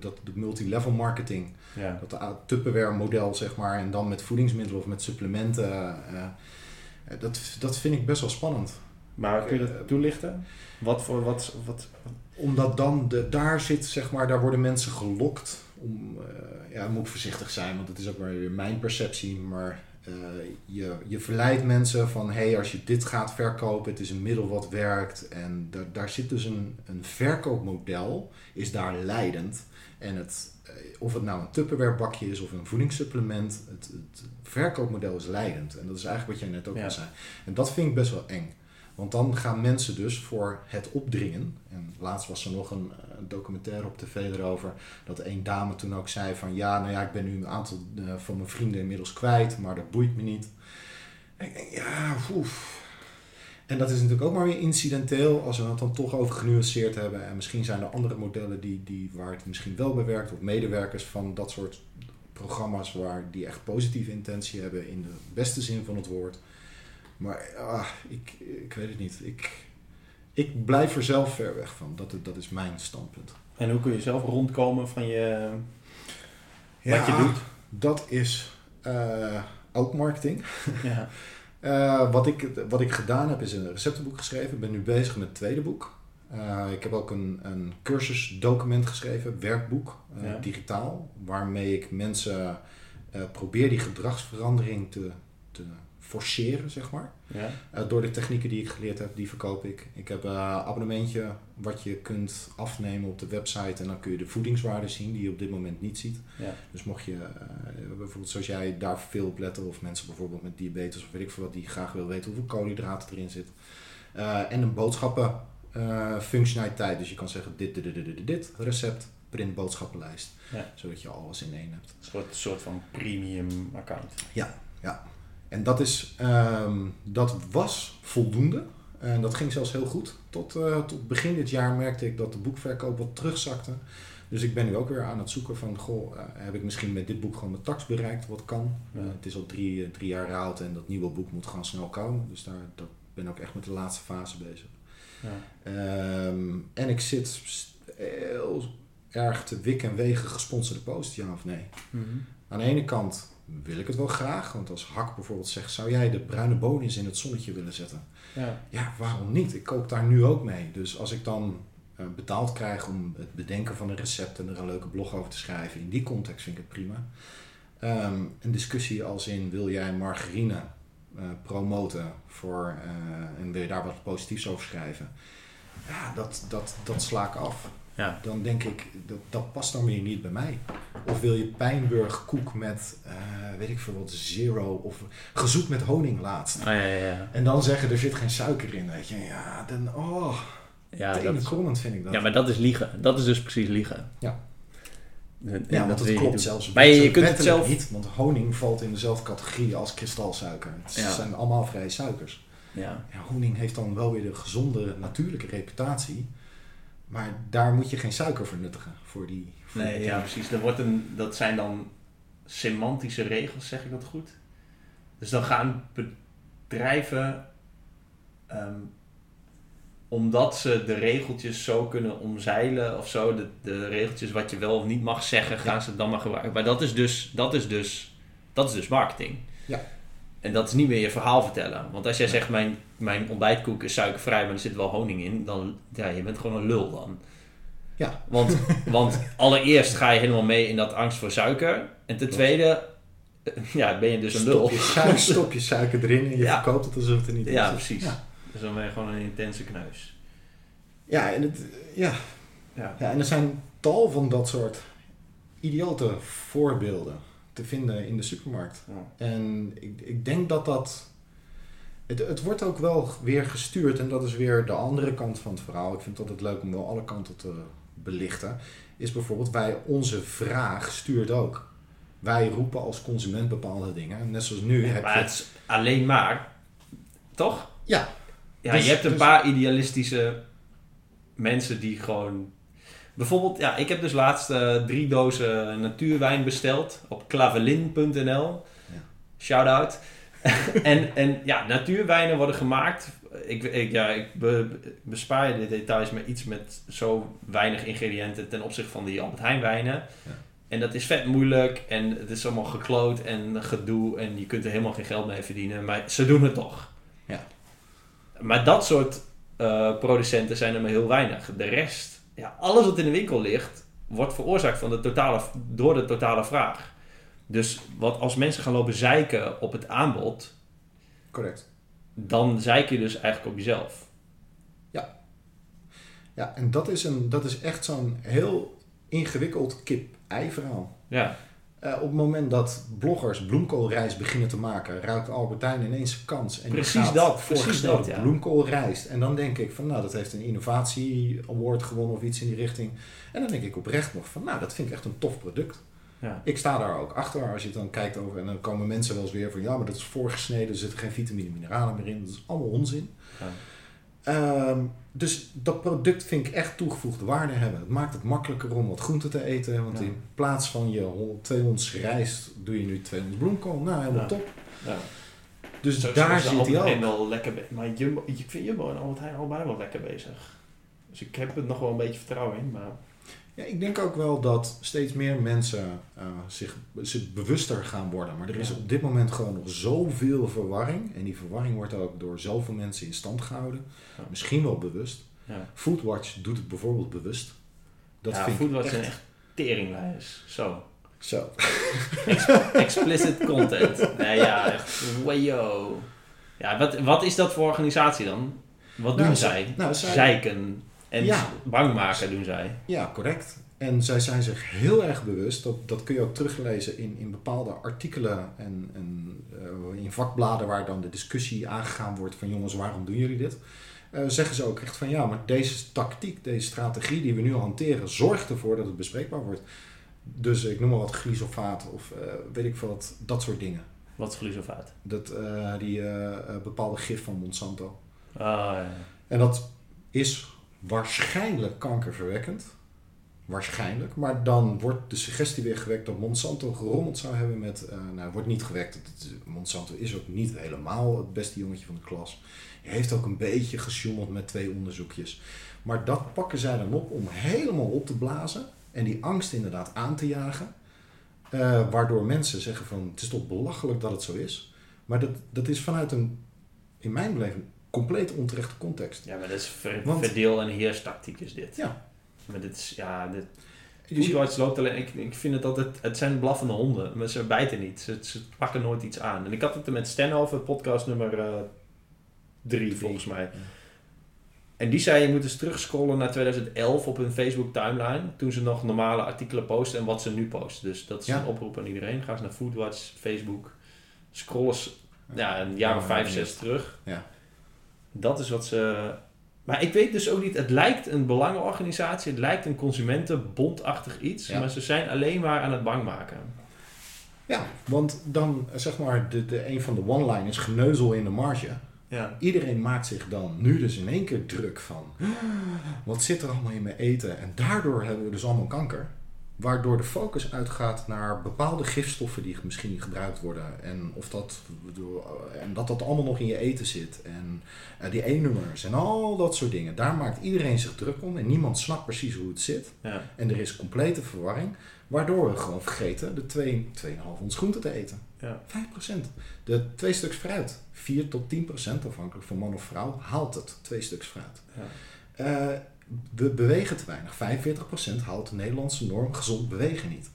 dat de multilevel marketing. Ja. Dat de Tupperware model, zeg maar. En dan met voedingsmiddelen of met supplementen. eh, eh, dat, dat vind ik best wel spannend. Maar kun je dat toelichten? Wat voor, wat, wat, Omdat dan de, daar zit, zeg maar, daar worden mensen gelokt. Om, eh, ja, moet voorzichtig zijn, want het is ook maar weer mijn perceptie. Maar eh, je, je verleidt mensen van, hé, hey, als je dit gaat verkopen, het is een middel wat werkt. En daar, daar zit dus een, een verkoopmodel, is daar leidend. En het, eh, of het nou een Tupperware bakje is of een voedingssupplement, het, het verkoopmodel is leidend. En dat is eigenlijk wat jij net ook Ja. al zei. En dat vind ik best wel eng. Want dan gaan mensen dus voor het opdringen. En laatst was er nog een, eh, documentaire op tv erover. Dat een dame toen ook zei van ja, nou ja, ik ben nu een aantal eh, van mijn vrienden inmiddels kwijt, maar dat boeit me niet. En ik denk, ja, oef. En dat is natuurlijk ook maar weer incidenteel als we het dan toch over genuanceerd hebben. En misschien zijn er andere modellen die, die, waar het misschien wel bij werkt. Of medewerkers van dat soort programma's waar die echt positieve intentie hebben in de beste zin van het woord. Maar ah, ik, ik weet het niet. Ik, ik blijf er zelf ver weg van. Dat, dat is mijn standpunt. en hoe kun je zelf rondkomen van je, wat je Ja, doet? Dat is eh, ook marketing. Ja. Eh, wat, ik, wat ik gedaan heb is een receptenboek geschreven. Ik ben nu bezig met het tweede boek. Eh, ik heb ook een, een cursusdocument geschreven, werkboek, Ja. digitaal. Waarmee ik mensen probeer die gedragsverandering te, te forceren, zeg maar. Ja. Eh, door de technieken die ik geleerd heb, die verkoop ik. Ik heb een abonnementje wat je kunt afnemen op de website en dan kun je de voedingswaarden zien die je op dit moment niet ziet. Ja. Dus mocht je uh, bijvoorbeeld zoals jij daar veel op letten of mensen bijvoorbeeld met diabetes of weet ik veel wat die graag wil weten hoeveel koolhydraten erin zit. En een boodschappen functionaliteit. Dus je kan zeggen dit, dit, dit, dit, dit, recept, print boodschappenlijst. Ja. Zodat je alles in één hebt. Een soort, soort van premium account. Ja, ja. En dat, is, um, dat was voldoende. En dat ging zelfs heel goed. Tot, uh, tot begin dit jaar merkte ik dat de boekverkoop wat terugzakte. Dus ik ben nu ook weer aan het zoeken van, goh, uh, heb ik misschien met dit boek gewoon mijn tax bereikt, wat kan. Uh, het is al drie, drie jaar oud en dat nieuwe boek moet gewoon snel komen. Dus daar dat ben ik ook echt met de laatste fase bezig. Ja. Um, en ik zit heel erg te wik en wegen gesponsorde post, ja of nee. Mm -hmm. Aan de ene kant wil ik het wel graag. Want als Hak bijvoorbeeld zegt, zou jij de bruine bonen eens in het zonnetje willen zetten? Ja. ja, waarom niet? Ik kook daar nu ook mee. Dus als ik dan uh, betaald krijg om het bedenken van een recept en er een leuke blog over te schrijven, in die context vind ik het prima. Um, een discussie als in, wil jij margarine uh, promoten voor, uh, en wil je daar wat positiefs over schrijven? Ja, dat, dat, dat sla ik af. Ja. Dan denk ik, dat, dat past dan weer niet bij mij. Of wil je Pijnburg koek met, uh, weet ik veel wat, zero of gezoet met honing laatst. Oh, ja, ja, ja. En dan zeggen er zit geen suiker in, weet je. Ja, dan, oh, Ja, tenenkrommend vind ik dat. ja, maar dat is liegen. Dat is dus precies liegen. Ja. En Ja, want dat klopt zelfs. Maar je, kunt het zelf... niet, want honing valt in dezelfde categorie als kristalsuiker. Het Ja. zijn allemaal vrije suikers. Ja. Ja, honing heeft dan wel weer de gezonde, natuurlijke reputatie. Maar daar moet je geen suiker voor nuttigen. Voor die, voor Nee, die ja, precies. Dat, wordt een, dat zijn dan semantische regels, zeg ik dat goed? Dus dan gaan bedrijven, ehm, omdat ze de regeltjes zo kunnen omzeilen of zo, de, de regeltjes wat je wel of niet mag zeggen, gaan ze dan maar gebruiken. Maar dat is dus, dat is dus, dat is dus marketing. Ja. En dat is niet meer je verhaal vertellen. Want als jij zegt, mijn, mijn ontbijtkoek is suikervrij, maar er zit wel honing in, dan, ja, je bent gewoon een lul dan. Ja. Want, want allereerst ga je helemaal mee in dat angst voor suiker. En ten tweede, ja, ben je dus een lul. Stop je, suiker, stop je suiker erin en je Ja. verkoopt het alsof het er niet Ja, in zit. precies. Ja, Dus dan ben je gewoon een intense kneus. ja, en, het, ja. Ja. ja, en er zijn tal van dat soort idiote voorbeelden te vinden in de supermarkt. Ja. En ik, ik denk dat dat. Het, het wordt ook wel weer gestuurd, en dat is weer de andere kant van het verhaal. Ik vind het altijd leuk om wel alle kanten te belichten. Is bijvoorbeeld, wij, onze vraag stuurt ook. Wij roepen als consument bepaalde dingen. Net zoals nu heb maar je. het is alleen maar, toch? Ja, Ja, Dus- je hebt een dus- paar idealistische mensen die gewoon... Bijvoorbeeld, ja, ik heb dus laatst eh, drie dozen natuurwijn besteld op klavelin.nl. Ja. Shout-out. en, en ja, natuurwijnen worden gemaakt. Ik, ik, ja, ik be- bespaar je de details met iets met zo weinig ingrediënten ten opzichte van die Albert Heijn wijnen. Ja. En dat is vet moeilijk en het is allemaal gekloot en gedoe en je kunt er helemaal geen geld mee verdienen. Maar ze doen het toch. Ja. Maar dat soort eh, producenten zijn er maar heel weinig. De rest, ja, alles wat in de winkel ligt, wordt veroorzaakt van de totale, door de totale vraag. Dus wat als mensen gaan lopen zeiken op het aanbod, correct. dan zeik je dus eigenlijk op jezelf. Ja, en dat is, een, dat is echt zo'n heel ingewikkeld kip-ei verhaal. Ja, Eh, op het moment dat bloggers bloemkoolrijst beginnen te maken, ruikt Albertijn ineens kans. En Precies dat, precies dat, ja. bloemkoolrijst. En dan denk ik van, nou, dat heeft een innovatie award gewonnen of iets in die richting. En dan denk ik oprecht nog van, nou, dat vind ik echt een tof product. ja. Ik sta daar ook achter als je het dan kijkt over. En dan komen mensen wel eens weer van, ja, maar dat is voorgesneden, er zitten geen vitamine en mineralen meer in. Dat is allemaal onzin. Ja. Ehm, dus dat product vind ik echt toegevoegde waarde hebben. Het maakt het makkelijker om wat groente te eten. Want Ja. in plaats van je hol- twee ons rijst doe je nu twee ons bloemkool. Nou, helemaal Ja. top. ja. Dus Zo- daar zit hij ook. Heijn wel lekker Maar Jumbo, ik vind Jumbo en Albert Heijn allebei wel lekker bezig. Dus ik heb er nog wel een beetje vertrouwen in. Maar Ja, ik denk ook wel dat steeds meer mensen eh, zich, zich bewuster gaan worden. Maar er is Ja. op dit moment gewoon nog zoveel verwarring. En die verwarring wordt ook door zoveel mensen in stand gehouden. Ja. Misschien wel bewust. ja, Foodwatch doet het bijvoorbeeld bewust. Dat ja vind Foodwatch zijn echt teringlijers. Zo. Zo. Explicit content. Nee, ja, echt. Wayo. Ja, wat, wat is dat voor organisatie dan? Wat doen Nou, zij? Nou, zij, Zeiken en Ja. bang maken doen zij. Ja, correct. En zij zijn zich heel erg bewust, dat, dat kun je ook teruglezen in, in bepaalde artikelen en, en eh, in vakbladen waar dan de discussie aangegaan wordt van jongens, waarom doen jullie dit? Eh, zeggen ze ook echt van ja, maar deze tactiek, deze strategie die we nu hanteren, zorgt ervoor dat het bespreekbaar wordt. Dus ik noem maar wat glyfosaat of eh, weet ik veel wat, dat soort dingen. Wat is glyfosaat? Dat, die bepaalde gif van Monsanto. Ah, ja. En dat is waarschijnlijk kankerverwekkend. Waarschijnlijk. Maar dan wordt de suggestie weer gewekt dat Monsanto gerommeld zou hebben met... eh, nou, wordt niet gewekt. Monsanto is ook niet helemaal het beste jongetje van de klas. Hij heeft ook een beetje gesjoemeld met twee onderzoekjes. Maar dat pakken zij dan op om helemaal op te blazen. En die angst inderdaad aan te jagen. Eh, waardoor mensen zeggen van... Het is toch belachelijk dat het zo is. Maar dat, dat is vanuit een, in mijn beleving, compleet onterechte context. ja, maar dat is ver- Want- verdeel- en heerstactiek is dit. Ja. Maar dit is, ja, dit... Dus je- loopt alleen... Ik, ik vind het altijd... Het zijn blaffende honden, maar ze bijten niet. Ze, ze pakken nooit iets aan. En ik had het er met Stan over, podcast nummer eh, drie, volgens mij. En die zei, je moet eens terugscrollen naar 2011 op hun Facebook timeline. Toen ze nog normale artikelen posten en wat ze nu posten. Dus dat is Ja. een oproep aan iedereen. Ga eens naar Foodwatch, Facebook. Scroll eens ja, een jaar of vijf, zes terug. Ja. Dat is wat ze... Maar ik weet dus ook niet... Het lijkt een belangenorganisatie. Het lijkt een consumentenbondachtig iets. Ja. Maar ze zijn alleen maar aan het bang maken. Ja, want dan zeg maar de, de, een van de one-liners, geneuzel in de marge. Ja. Iedereen maakt zich dan nu dus in één keer druk van... Wat zit er allemaal in mijn eten? En daardoor hebben we dus allemaal kanker. Waardoor de focus uitgaat naar bepaalde gifstoffen die misschien niet gebruikt worden. En, of dat, en dat dat allemaal nog in je eten zit. En eh, die E-nummers en al dat soort dingen. Daar maakt iedereen zich druk om. En niemand snapt precies hoe het zit. Ja. En er is complete verwarring. Waardoor we gewoon vergeten de 2, 2,5 ons groente te eten. Ja. 5%. De twee stuks fruit. 4 tot 10% afhankelijk van man of vrouw haalt het. Twee stuks fruit. Ja. Eh, we bewegen te weinig. 45% haalt de Nederlandse norm gezond bewegen niet.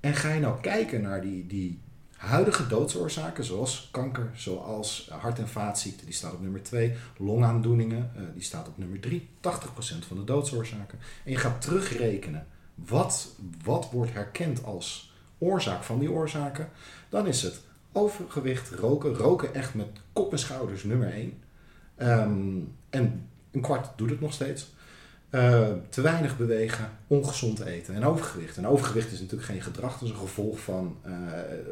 En ga je nou kijken naar die, die huidige doodsoorzaken, zoals kanker, zoals hart- en vaatziekten, die staat op nummer 2. Longaandoeningen, eh, die staat op nummer 3. 80% van de doodsoorzaken. En je gaat terugrekenen, wat, wat wordt herkend als oorzaak van die oorzaken? Dan is het overgewicht, roken, roken echt met kop en schouders nummer 1. en een kwart doet het nog steeds. Eh, te weinig bewegen, ongezond eten en overgewicht. En overgewicht is natuurlijk geen gedrag, dat is een gevolg van eh,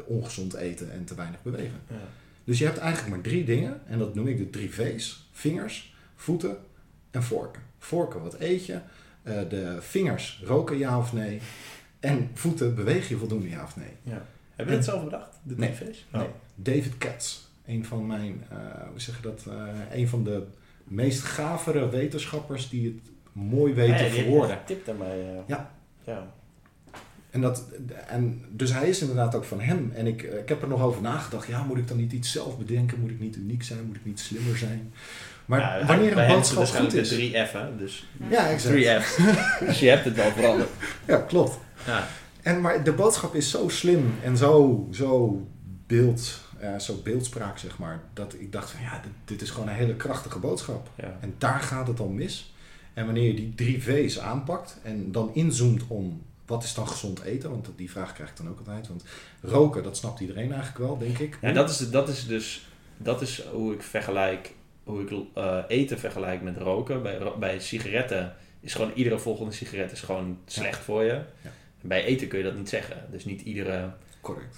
ongezond eten en te weinig bewegen. Ja. Dus je hebt eigenlijk maar drie dingen, en dat noem ik de drie V's: vingers, voeten en vorken. Vorken, wat eet je? Eh, de vingers, roken ja of nee? En voeten, beweeg je voldoende ja of nee? Ja. Hebben we het zelf bedacht? De Nee. tv's? Nee. David Katz, een van mijn, hoe zeg je dat, een van de meest gavere wetenschappers die het mooi weten te verwoorden. Tip daarmee. eh. Ja. ja. En dat, en dus hij is inderdaad ook van hem. En ik, eh, ik heb er nog over nagedacht. Ja, moet ik dan niet iets zelf bedenken? Moet ik niet uniek zijn? Moet ik niet slimmer zijn? Maar Ja, wanneer een boodschap goed is... de 3 F, hè? Dus Ja, exact. 3 F's. dus je hebt het wel veranderd. Ja, klopt. Ja. En, maar de boodschap is zo slim en zo, zo, beeld, eh, zo beeldspraak, zeg maar. Dat ik dacht van ja, dit, dit is gewoon een hele krachtige boodschap. Ja. En daar gaat het al mis. En wanneer je die drie V's aanpakt en dan inzoomt om wat is dan gezond eten, want die vraag krijg ik dan ook altijd. Want roken, dat snapt iedereen eigenlijk wel, denk ik. Ja, dat is, dat is dus dat is hoe ik vergelijk, hoe ik eh, eten vergelijk met roken. Bij, bij sigaretten is gewoon iedere volgende sigaret is gewoon slecht voor je. Ja. Bij eten kun je dat niet zeggen. Dus niet iedere Correct.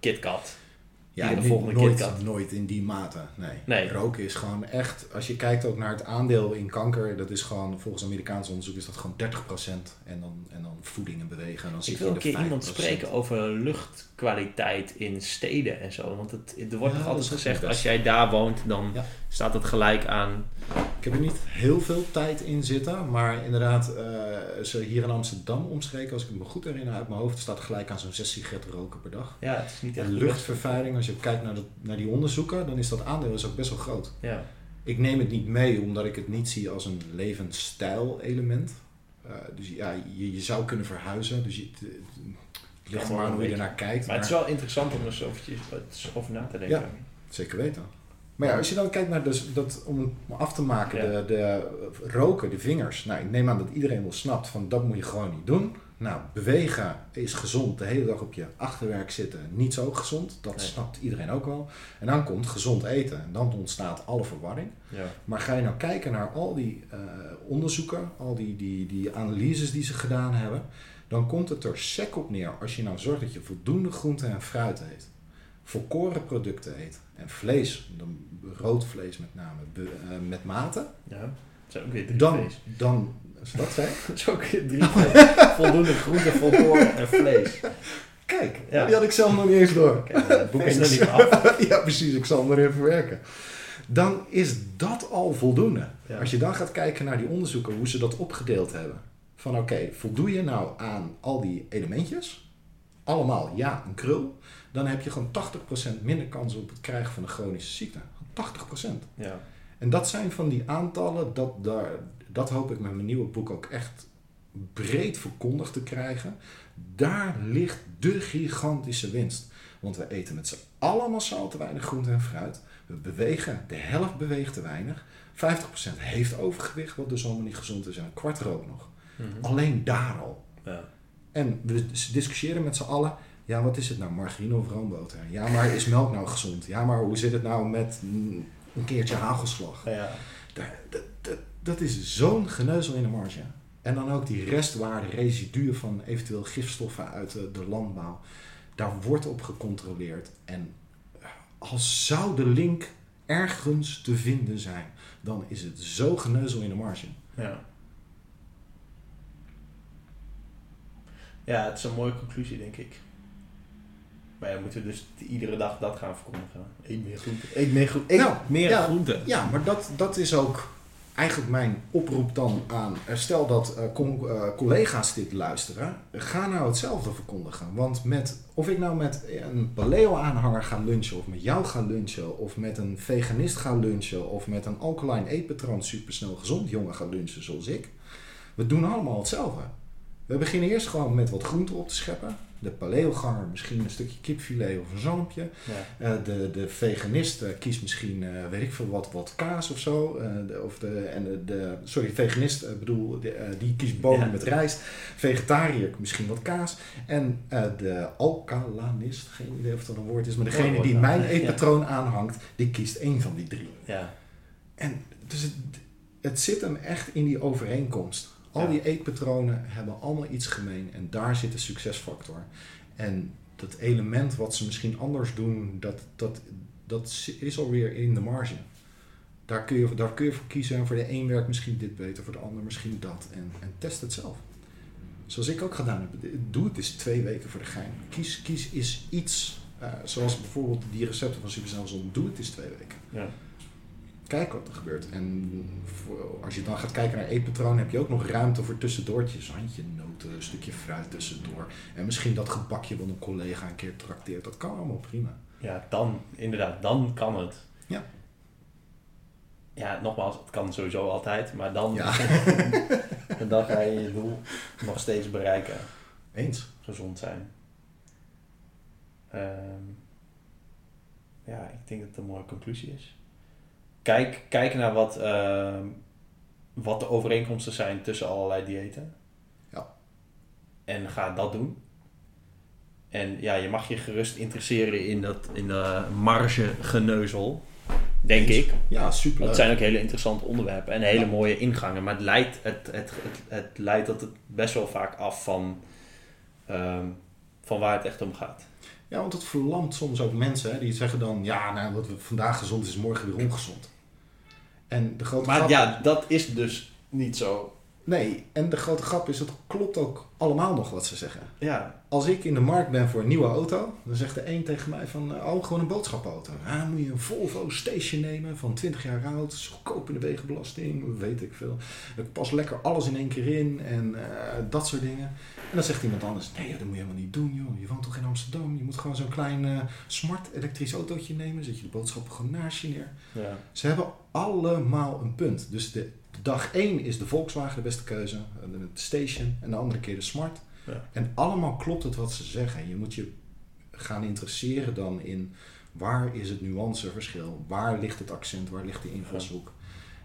KitKat. Ja, niet- volgende nooit, KitKat. nooit in die mate. Nee. Nee. Roken is gewoon echt, als je kijkt ook naar het aandeel in kanker, dat is gewoon, volgens Amerikaans onderzoek is dat gewoon 30%. En dan, en dan voeding en bewegen. En dan zit Ik wil een de keer iemand 5%. spreken over luchtkwaliteit in steden en zo. Want het, er wordt Ja, nog altijd gezegd, als jij daar woont, dan Ja. Staat het gelijk aan... Ik heb er niet heel veel tijd in zitten, maar inderdaad, eh ze hier in Amsterdam omstreken, als ik me goed herinner uit mijn hoofd, staat gelijk aan zo'n 6 sigaretten roken per dag. Ja, het is niet echt En luchtvervuiling, als je kijkt naar, dat, naar die onderzoeken, dan is dat aandeel is ook best wel groot. Ja. Ik neem het niet mee omdat ik het niet zie als een levensstijl element. Eh, dus ja, je, je zou kunnen verhuizen. Dus je, Het ligt maar aan hoe je ernaar kijkt. Maar het is wel interessant om er eens eventjes wat over na te denken. Ja. Zeker weten. Maar ja, als je dan kijkt naar dus dat, om het af te maken, Ja. de, de roken, de vingers. Nou, ik neem aan dat iedereen wel snapt van dat moet je gewoon niet doen. Nou, bewegen is gezond. De hele dag op je achterwerk zitten, niet zo gezond. Dat Nee. snapt iedereen ook wel. En dan komt gezond eten. En dan ontstaat alle verwarring. Ja. Maar ga je nou kijken naar al die eh, onderzoeken, al die, die, die analyses die ze gedaan hebben, dan komt het er sec op neer als je nou zorgt dat je voldoende groente en fruit eet, volkoren producten eet en vlees, dan rood vlees met name, be- eh, met mate, ja. Dat zijn ook weer drie dan, vlees. dan, wat? Dat is ook weer drie vlees. Voldoende groente, volkoren en vlees. Kijk, Ja. die had ik zelf nog niet eens door. Kijk, het boek is nog niet af. ja, precies, ik zal hem er even werken. Dan is dat al voldoende. Ja. Als je dan gaat kijken naar die onderzoeken, hoe ze dat opgedeeld hebben. Van oké, voldoe je nou aan al die elementjes? Allemaal ja, een krul. Dan heb je gewoon 80% minder kans op het krijgen van een chronische ziekte. 80%. Ja. En dat zijn van die aantallen, dat, daar, dat hoop ik met mijn nieuwe boek ook echt breed verkondigd te krijgen. Daar ligt de gigantische winst. Want we eten met z'n allen massaal te weinig groente en fruit. We bewegen, de helft beweegt te weinig. 50% heeft overgewicht, wat dus allemaal niet gezond is. En een kwart rookt nog. Mhm. Alleen daar al. ja. En we discussiëren met z'n allen. Ja, wat is het nou? Margarine of roomboter? Ja, maar is melk nou gezond? Ja, maar hoe zit het nou met een keertje hagelslag? Ja. Dat, dat, dat is zo'n geneuzel in de marge. En dan ook die restwaarde, residuen van eventueel gifstoffen uit de, de landbouw. Daar wordt op gecontroleerd. En als zou de link ergens te vinden zijn, dan is het zo geneuzel in de marge. Ja. Ja, het is een mooie conclusie, denk ik. Maar ja, moeten we dus iedere dag dat gaan verkondigen. Eet meer groente. Eet meer groente. Eet Nou, meer ja. groente. Ja, maar dat, dat is ook eigenlijk mijn oproep dan aan. eh, Stel dat eh, eh, collega's dit luisteren, ga nou hetzelfde verkondigen. Want met, of ik nou met een paleo-aanhanger ga lunchen, of met jou ga lunchen, of met een veganist ga lunchen, of met een alkaline eetpatroon supersnel gezond jongen ga lunchen zoals ik, we doen allemaal hetzelfde. We beginnen eerst gewoon met wat groente op te scheppen. De paleoganger misschien een stukje kipfilet of een zalmpje. Ja. Eh, de, de veganist eh, kiest misschien, eh, weet ik veel wat, wat kaas of zo. De, of de, en de, de, sorry, veganist, bedoel, de, die kiest bonen Ja. met rijst. Vegetariër misschien wat kaas. En de alkalanist, geen idee of dat een woord is, maar degene die mijn eetpatroon aanhangt, die kiest één van die drie. Ja. En dus het, het zit hem echt in die overeenkomst. Al die eetpatronen hebben allemaal iets gemeen en daar zit de succesfactor. En dat element wat ze misschien anders doen, dat, dat, dat is alweer in de marge. Daar kun, je, daar kun je voor kiezen en voor de een werkt misschien dit beter, voor de ander misschien dat. En, en test het zelf. Zoals ik ook gedaan heb. Doe het eens twee weken voor de gein. Kies, kies is iets, eh, zoals bijvoorbeeld die recepten van Supersnel Zon. Doe het eens twee weken. Ja. Wat er gebeurt. En als je dan gaat kijken naar eetpatroon, heb je ook nog ruimte voor tussendoortjes. Handje noten, een stukje fruit tussendoor. En misschien dat gebakje wat een collega een keer trakteert. Dat kan allemaal prima. ja, dan, inderdaad, dan kan het. Ja. Ja, nogmaals, het kan sowieso altijd, maar dan, Ja. dan ga je je doel nog steeds bereiken. Eens. Gezond zijn. Ehm, ja, ik denk dat het een mooie conclusie is. Kijk, kijk naar wat, ehm, wat de overeenkomsten zijn tussen allerlei diëten. Ja. En ga dat doen. En ja, je mag je gerust interesseren in, dat, in de marge geneuzel. Denk Eens. ik. Ja, super. Dat zijn ook hele interessante onderwerpen en hele mooie ingangen. Maar het leidt, het, het, het, het leidt dat het best wel vaak af van, ehm, van waar het echt om gaat. Ja, want het verlamt soms ook mensen. Hè, die zeggen dan, ja, nou, wat vandaag gezond is, is morgen weer ongezond. En de grote Maar grap... ja, dat is dus niet zo. Nee, en de grote grap is, het klopt ook allemaal nog wat ze zeggen. Ja, Als ik in de markt ben voor een nieuwe auto, dan zegt de een tegen mij van, eh, oh, gewoon een boodschappenauto. Ja, moet je een Volvo Station nemen van 20 jaar oud, is goedkoop in de wegenbelasting, weet ik veel. Er past lekker alles in één keer in en eh, dat soort dingen. En dan zegt iemand anders, nee, dat moet je helemaal niet doen, joh. Je woont toch in Amsterdam? Je moet gewoon zo'n klein eh, smart elektrisch autootje nemen, zet je de boodschappen gewoon naast je neer. ja, Ze hebben allemaal een punt. Dus de dag 1 is de Volkswagen de beste keuze, de Station en de andere keer de Smart. Ja. En allemaal klopt het wat ze zeggen. Je moet je gaan interesseren dan in waar is het nuanceverschil? Waar ligt het accent? Waar ligt de invalshoek?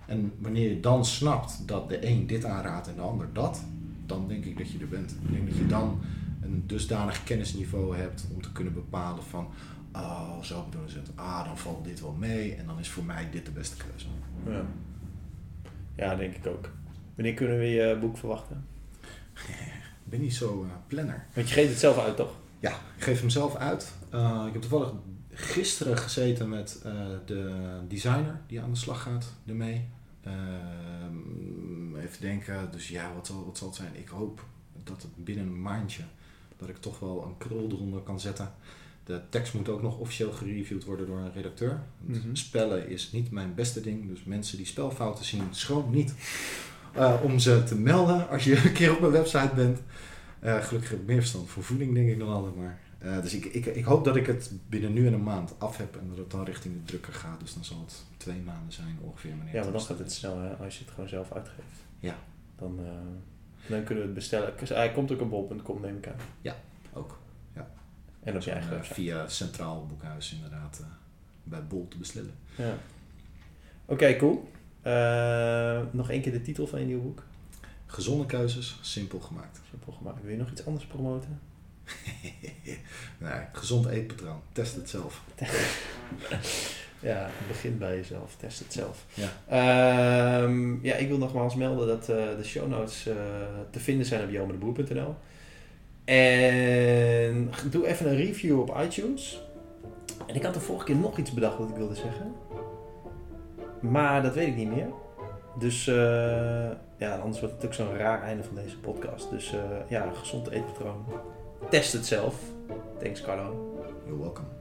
En wanneer je dan snapt dat de een dit aanraadt en de ander dat, dan denk ik dat je er bent. Ik denk dat je dan een dusdanig kennisniveau hebt om te kunnen bepalen van, oh, zo bedoelen ze het. Ah, dan valt dit wel mee en dan is voor mij dit de beste keuze. Ja, ja denk ik ook. Wanneer kunnen we je boek verwachten? Ik ben niet zo eh, planner. Want je geeft het zelf uit, toch? Ja, ik geef hem zelf uit. Uh, ik heb toevallig gisteren gezeten met uh, de designer die aan de slag gaat ermee. Uh, even denken, dus ja, wat zal, wat zal het zijn? Ik hoop dat het binnen een maandje, dat ik toch wel een krul eronder kan zetten. De tekst moet ook nog officieel gereviewd worden door een redacteur. Mm -hmm. Spellen is niet mijn beste ding, dus mensen die spelfouten zien, schroom niet uh, om ze te melden als je een keer op mijn website bent. Uh, gelukkig heb ik meer verstand voor voeding, denk ik dan altijd maar. Uh, dus ik, ik, ik hoop dat ik het binnen nu en een maand af heb en dat het dan richting de drukker gaat. Dus dan zal het twee maanden zijn ongeveer. Ja, maar dan gaat het snel hè, als je het gewoon zelf uitgeeft. Ja. Dan, dan kunnen we het bestellen. Hij komt ook op bol.com, neem ik aan. Ja, ook. En op je eigen website. Via Centraal Boekhuis inderdaad bij Bol te bestellen. Ja. Oké, okay, cool. Uh, nog één keer de titel van je nieuwe boek. Gezonde keuzes, simpel gemaakt. Simpel gemaakt. Wil je nog iets anders promoten? nee, gezond eetpatroon. Test het zelf. ja, begin bij jezelf. Test het zelf. Ja, um, ja ik wil nogmaals melden dat uh, de show notes uh, te vinden zijn op jomedeboer.nl. En doe even een review op iTunes. En ik had de vorige keer nog iets bedacht wat ik wilde zeggen. Maar dat weet ik niet meer. Dus uh, ja, anders wordt het ook zo'n raar einde van deze podcast. Dus uh, ja, gezond eetpatroon. Test het zelf. Thanks Carlo. You're welcome.